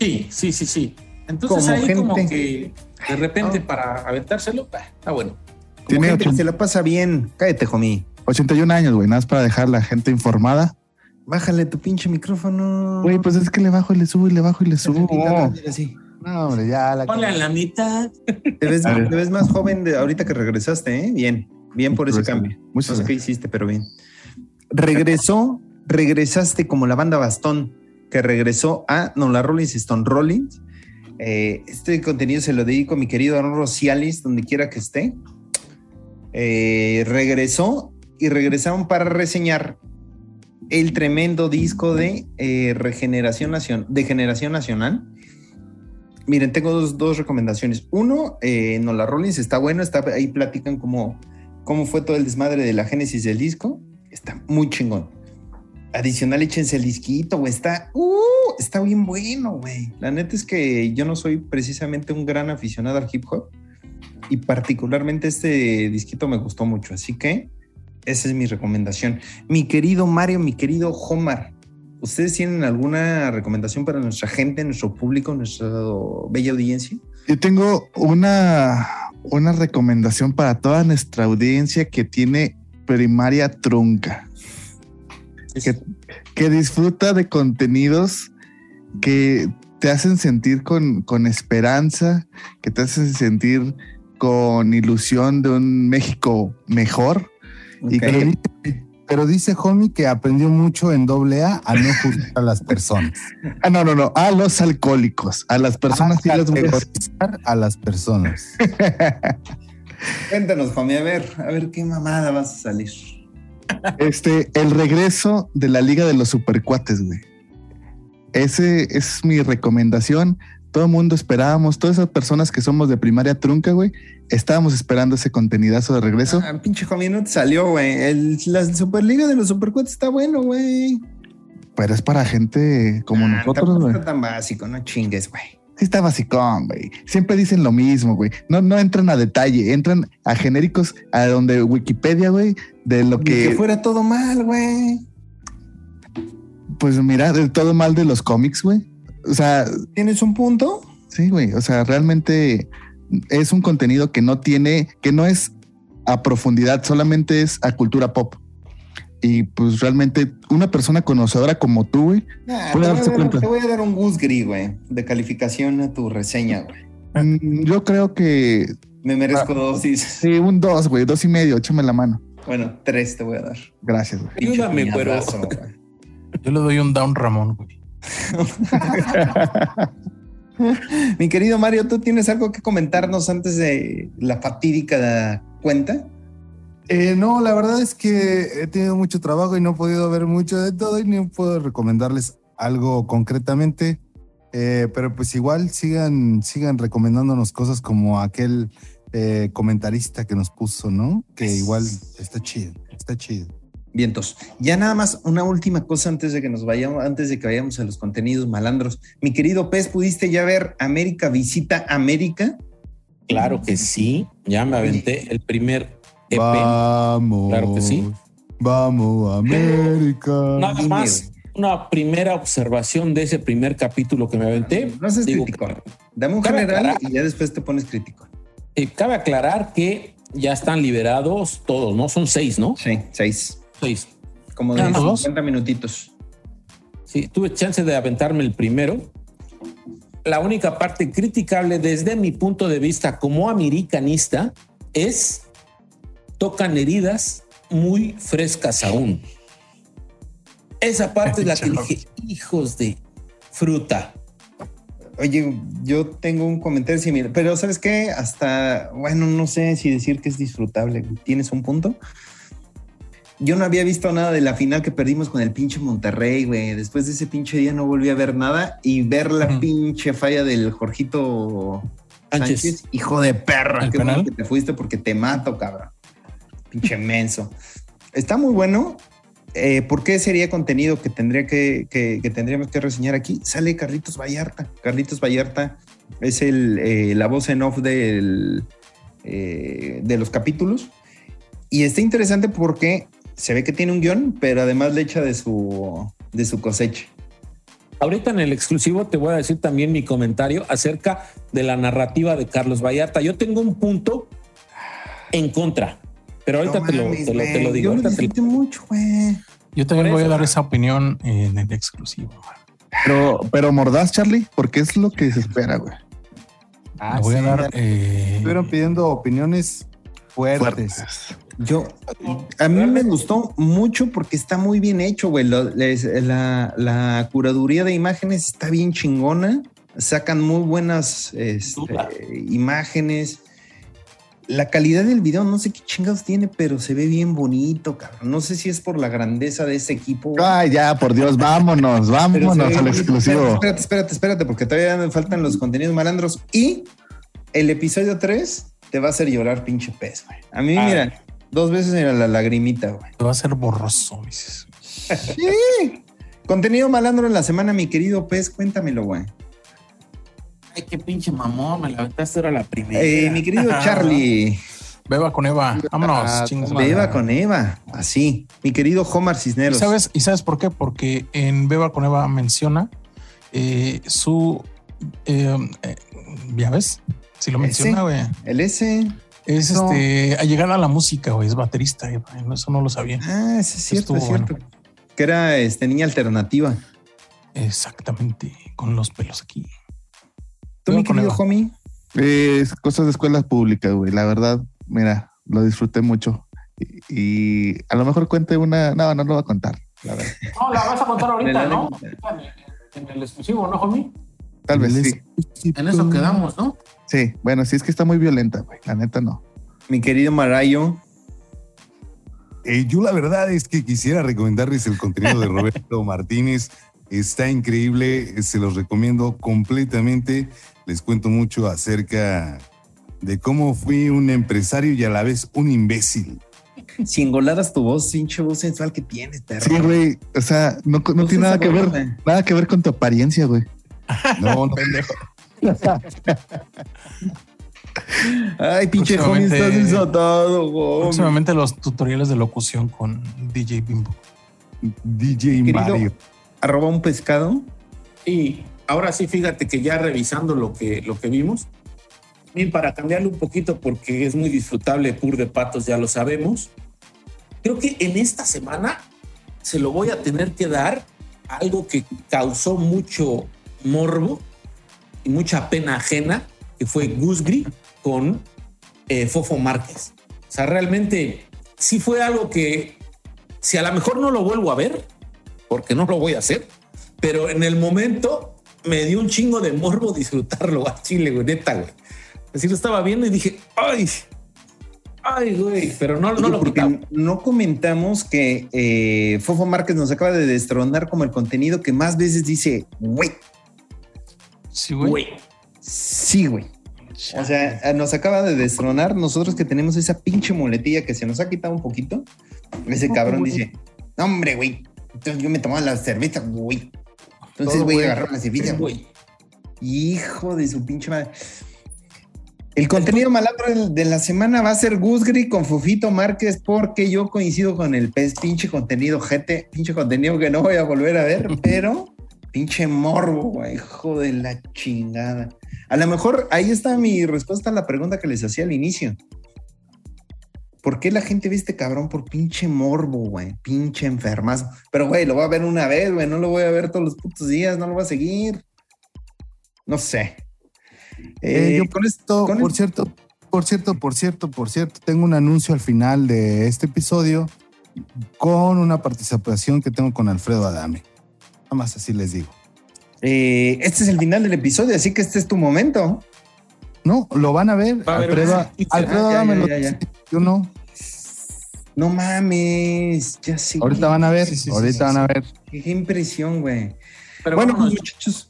Sí, sí, sí, sí. Entonces ahí como que de repente para aventárselo, está bueno. Tiene gente se la pasa bien. Cállate, homie. 81 años, güey. Nada más para dejar la gente informada. Bájale tu pinche micrófono. Güey, pues es que le bajo y le subo y le bajo y le subo. No, hombre, ya la. Ponle a la mitad. Te ves, más joven de ahorita que regresaste, ¿eh? Bien, bien por ese cambio. no sé qué hiciste, pero bien. Regresó, regresaste como la banda Bastón, que regresó a No la Rollins Stone Rollins. Eh, este contenido se lo dedico a mi querido Aaron Rocialis, donde quiera que esté. Eh, regresó y regresaron para reseñar el tremendo disco de eh, Regeneración Nacional, Generación Nacional Miren, tengo dos, recomendaciones. Uno, eh, Nola Rollins está bueno, está ahí platican cómo, cómo fue todo el desmadre de la génesis del disco. Está muy chingón. Adicional, échense el disquito, güey. Está, uh, está bien bueno, güey. La neta es que yo no soy precisamente un gran aficionado al hip hop y particularmente este disquito me gustó mucho. Así que esa es mi recomendación. Mi querido Mario, mi querido Homar, ¿Ustedes tienen alguna recomendación para nuestra gente, nuestro público, nuestra bella audiencia? Yo tengo una, una recomendación para toda nuestra audiencia que tiene primaria trunca. Que, que, disfruta de contenidos que te hacen sentir con, con esperanza, que te hacen sentir con ilusión de un México mejor. Y que pero dice Homie que aprendió mucho en doble A a no juzgar a las personas. Ah, no, no, no, a los alcohólicos, a las personas y las a las personas. Cuéntanos, Homie, a ver, a ver qué mamada vas a salir. Este, el regreso de la Liga de los Supercuates, güey. Ese es mi recomendación todo el mundo esperábamos, todas esas personas que somos de primaria trunca, güey, estábamos esperando ese contenidazo de regreso. Ah, pinche Juan, no te salió, güey. La Superliga de los Supercuates está bueno, güey. Pero es para gente como ah, nosotros, güey. No está tan básico, no chingues, güey. Sí está basicón, güey. Siempre dicen lo mismo, güey. No, no entran a detalle, entran a genéricos a donde Wikipedia, güey, de lo que... que fuera todo mal, güey. Pues mira, de todo mal de los cómics, güey. O sea. ¿Tienes un punto? Sí, güey. O sea, realmente es un contenido que no tiene, que no es a profundidad, solamente es a cultura pop. Y pues realmente una persona conocedora como tú, güey, Nah, Puede te, voy a darse dar, cuenta. te voy a dar un Gusgri, güey, de calificación a tu reseña, güey. mm, yo creo que Me merezco dosis. sí, un dos, güey, dos y medio, échame la mano. Bueno, tres te voy a dar. Gracias, güey. Ayúdame, güey. Yo le doy un down Ramón, güey. Mi querido Mario, ¿tú tienes algo que comentarnos antes de la fatídica cuenta? Eh, no, la verdad es que he tenido mucho trabajo y no he podido ver mucho de todo y no puedo recomendarles algo concretamente. Eh, pero pues igual sigan, sigan recomendándonos cosas como aquel eh, comentarista que nos puso, ¿no? Que igual está chido, está chido. Vientos. Ya nada más una última cosa antes de que nos vayamos, antes de que vayamos a los contenidos malandros. Mi querido Pez, ¿pudiste ya ver América Visita América? Claro que sí. Ya me aventé el primer EP. Vamos. Claro que sí. Vamos, América. Nada más una primera observación de ese primer capítulo que me aventé. No seas Digo, crítico. Dame un general y ya después te pones crítico. Eh, cabe aclarar que ya están liberados todos, ¿no? Son seis, ¿no? Sí, seis. Seis. Como de ¿Eran todos? 50 minutitos. Sí, tuve chance de aventarme el primero. La única parte criticable desde mi punto de vista como americanista es tocan heridas muy frescas aún. Esa parte es la que dije, hijos de fruta. Oye, yo tengo un comentario similar, pero ¿sabes qué? Hasta, bueno, no sé si decir que es disfrutable. ¿Tienes un punto? Yo no había visto nada de la final que perdimos con el pinche Monterrey, güey. Después de ese pinche día no volví a ver nada y ver la pinche falla del Jorgito Sánchez. Sánchez. Hijo de perra, ¿El qué bueno que te fuiste porque te mato, cabrón. Pinche menso. Está muy bueno. Eh, ¿Por qué sería contenido que, tendría que, que- que tendríamos que reseñar aquí? Sale Carlitos Vallarta. Carlitos Vallarta es eh, la voz en off eh, de los capítulos. Y está interesante porque se ve que tiene un guion, pero además le echa de su, de su cosecha. Ahorita en el exclusivo te voy a decir también mi comentario acerca de la narrativa de Carlos Vallarta. Yo tengo un punto en contra, pero ahorita No te, lo, mames, te, lo, te güey. lo digo. Yo lo ahorita te lo- disfruté mucho, güey. Yo también voy a dar ah. esa opinión en el exclusivo. Pero, pero mordaz, Charlie, porque es lo que se espera, güey. Le voy a dar. eh, Estuvieron pidiendo opiniones fuertes. Fuertes. Yo, a mí me gustó mucho porque está muy bien hecho, güey. La, la curaduría de imágenes está bien chingona. Sacan muy buenas este, imágenes. La calidad del video, no sé qué chingados tiene, pero se ve bien bonito, cabrón. No sé si es por la grandeza de ese equipo. Ay, ya, por Dios, vámonos, vámonos al exclusivo. Espérate, espérate, espérate, porque todavía me faltan los contenidos malandros. Y el episodio 3 te va a hacer llorar, pinche pez, güey. A mí, Ah. mira, dos veces mira la lagrimita, güey. va a ser borroso, dices. Contenido malandro en la semana, mi querido pez, cuéntamelo, güey. Ay, qué pinche mamón, me la aventaste era la primera. Eh, mi querido Charlie, Beba con Eva. Vámonos. Ah, madre. Beba con Eva, así. Mi querido Homar ¿Y Cisneros. sabes, ¿Y sabes por qué? Porque en Beba con Eva menciona eh, su. eh, eh, ¿Ya ves? Si lo menciona, güey. El S. Es No. este. A llegar a la música, güey. Es baterista, Eva. Eso no lo sabía. Ah, es cierto, Estuvo es cierto. Que era este, niña alternativa. Exactamente. Con los pelos aquí. ¿Tú, mi querido homie? Eh, Es cosas de escuelas públicas, güey. La verdad, mira, lo disfruté mucho. Y, y a lo mejor cuente una. No, no lo voy a contar. La verdad. No, la vas a contar ahorita, ¿no? En el exclusivo, ¿no, homie? Tal vez sí. En eso quedamos, ¿no? Sí, bueno, sí es que está muy violenta, güey. La neta no. Mi querido Marayo. Eh, yo la verdad es que quisiera recomendarles el contenido de Roberto Martínez. Está increíble, se los recomiendo completamente. Les cuento mucho acerca de cómo fui un empresario y a la vez un imbécil. Si engoladas tu voz, pinche voz sensual que tienes, perro. Sí, güey. O sea, no, no tiene nada que ver, nada que ver con tu apariencia, güey. No, no, Ay, pinche homie, estás desatado, homie. Próximamente los tutoriales de locución con DJ Bimbo. DJ Mario. Arroba un pescado. Y ahora sí, fíjate que ya revisando lo que, lo que vimos, Bien, para cambiarle un poquito, porque es muy disfrutable Pur de Patos, ya lo sabemos. Creo que en esta semana se lo voy a tener que dar algo que causó mucho morbo y mucha pena ajena, que fue Gusgri con eh, Fofo Márquez. O sea, realmente sí fue algo que, si a lo mejor no lo vuelvo a ver, porque no lo voy a hacer, pero en el momento me dio un chingo de morbo disfrutarlo a Chile, güey, neta, güey. Así lo estaba viendo y dije, ay, ay, güey, pero no, no lo Porque quitaba. no comentamos que eh, Fofo Márquez nos acaba de destronar como el contenido que más veces dice, güey, Sí, güey. Güey, sí, güey. O sea, nos acaba de destronar nosotros que tenemos esa pinche muletilla que se nos ha quitado un poquito. Ese cabrón dice, no, hombre, güey. Entonces yo me tomaba la cerveza, güey. Entonces, güey, güey. agarró la cerveza, güey. güey. Hijo de su pinche madre. El contenido malandro de la semana va a ser Gusgri con Fufito Márquez porque yo coincido con el pez pinche contenido gente, pinche contenido que no voy a volver a ver, pero pinche morbo, güey, hijo de la chingada. A lo mejor ahí está mi respuesta a la pregunta que les hacía al inicio. ¿Por qué la gente ve este cabrón por pinche morbo, güey? Pinche enfermazo. Pero, güey, lo voy a ver una vez, güey. No lo voy a ver todos los putos días, no lo voy a seguir. No sé. Eh, eh, yo con esto, por cierto, por cierto, por cierto, por cierto, tengo un anuncio al final de este episodio con una participación que tengo con Alfredo Adame. Nada más así les digo. Eh, este es el final del episodio, así que este es tu momento. No, lo van a ver. Alfredo, ah, Adame lo yo No No mames, ya sé. Ahorita van a ver, ahorita van a ver. Qué impresión, güey. Pero bueno, pues, muchachos,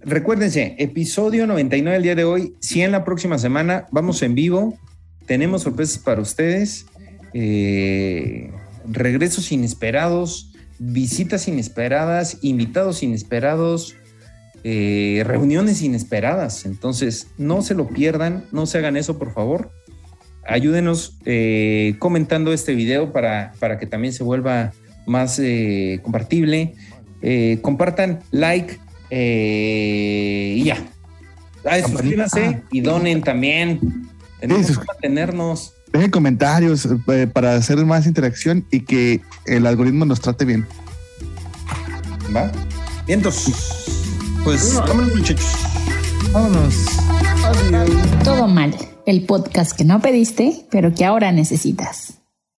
recuérdense, episodio 99 el día de hoy, 100 la próxima semana, vamos en vivo, tenemos sorpresas para ustedes, eh, regresos inesperados, visitas inesperadas, invitados inesperados, eh, reuniones inesperadas. Entonces, no se lo pierdan, no se hagan eso, por favor. Ayúdenos eh, comentando este video para, para que también se vuelva más eh, compartible. Eh, compartan, like eh, y ya. Ah, suscríbanse y donen también. Tenemos Sí, que mantenernos. Dejen comentarios eh, para hacer más interacción y que el algoritmo nos trate bien. ¿Va? Vientos. Pues vámonos, muchachos. Vámonos. Todo mal, el podcast que no pediste, pero que ahora necesitas.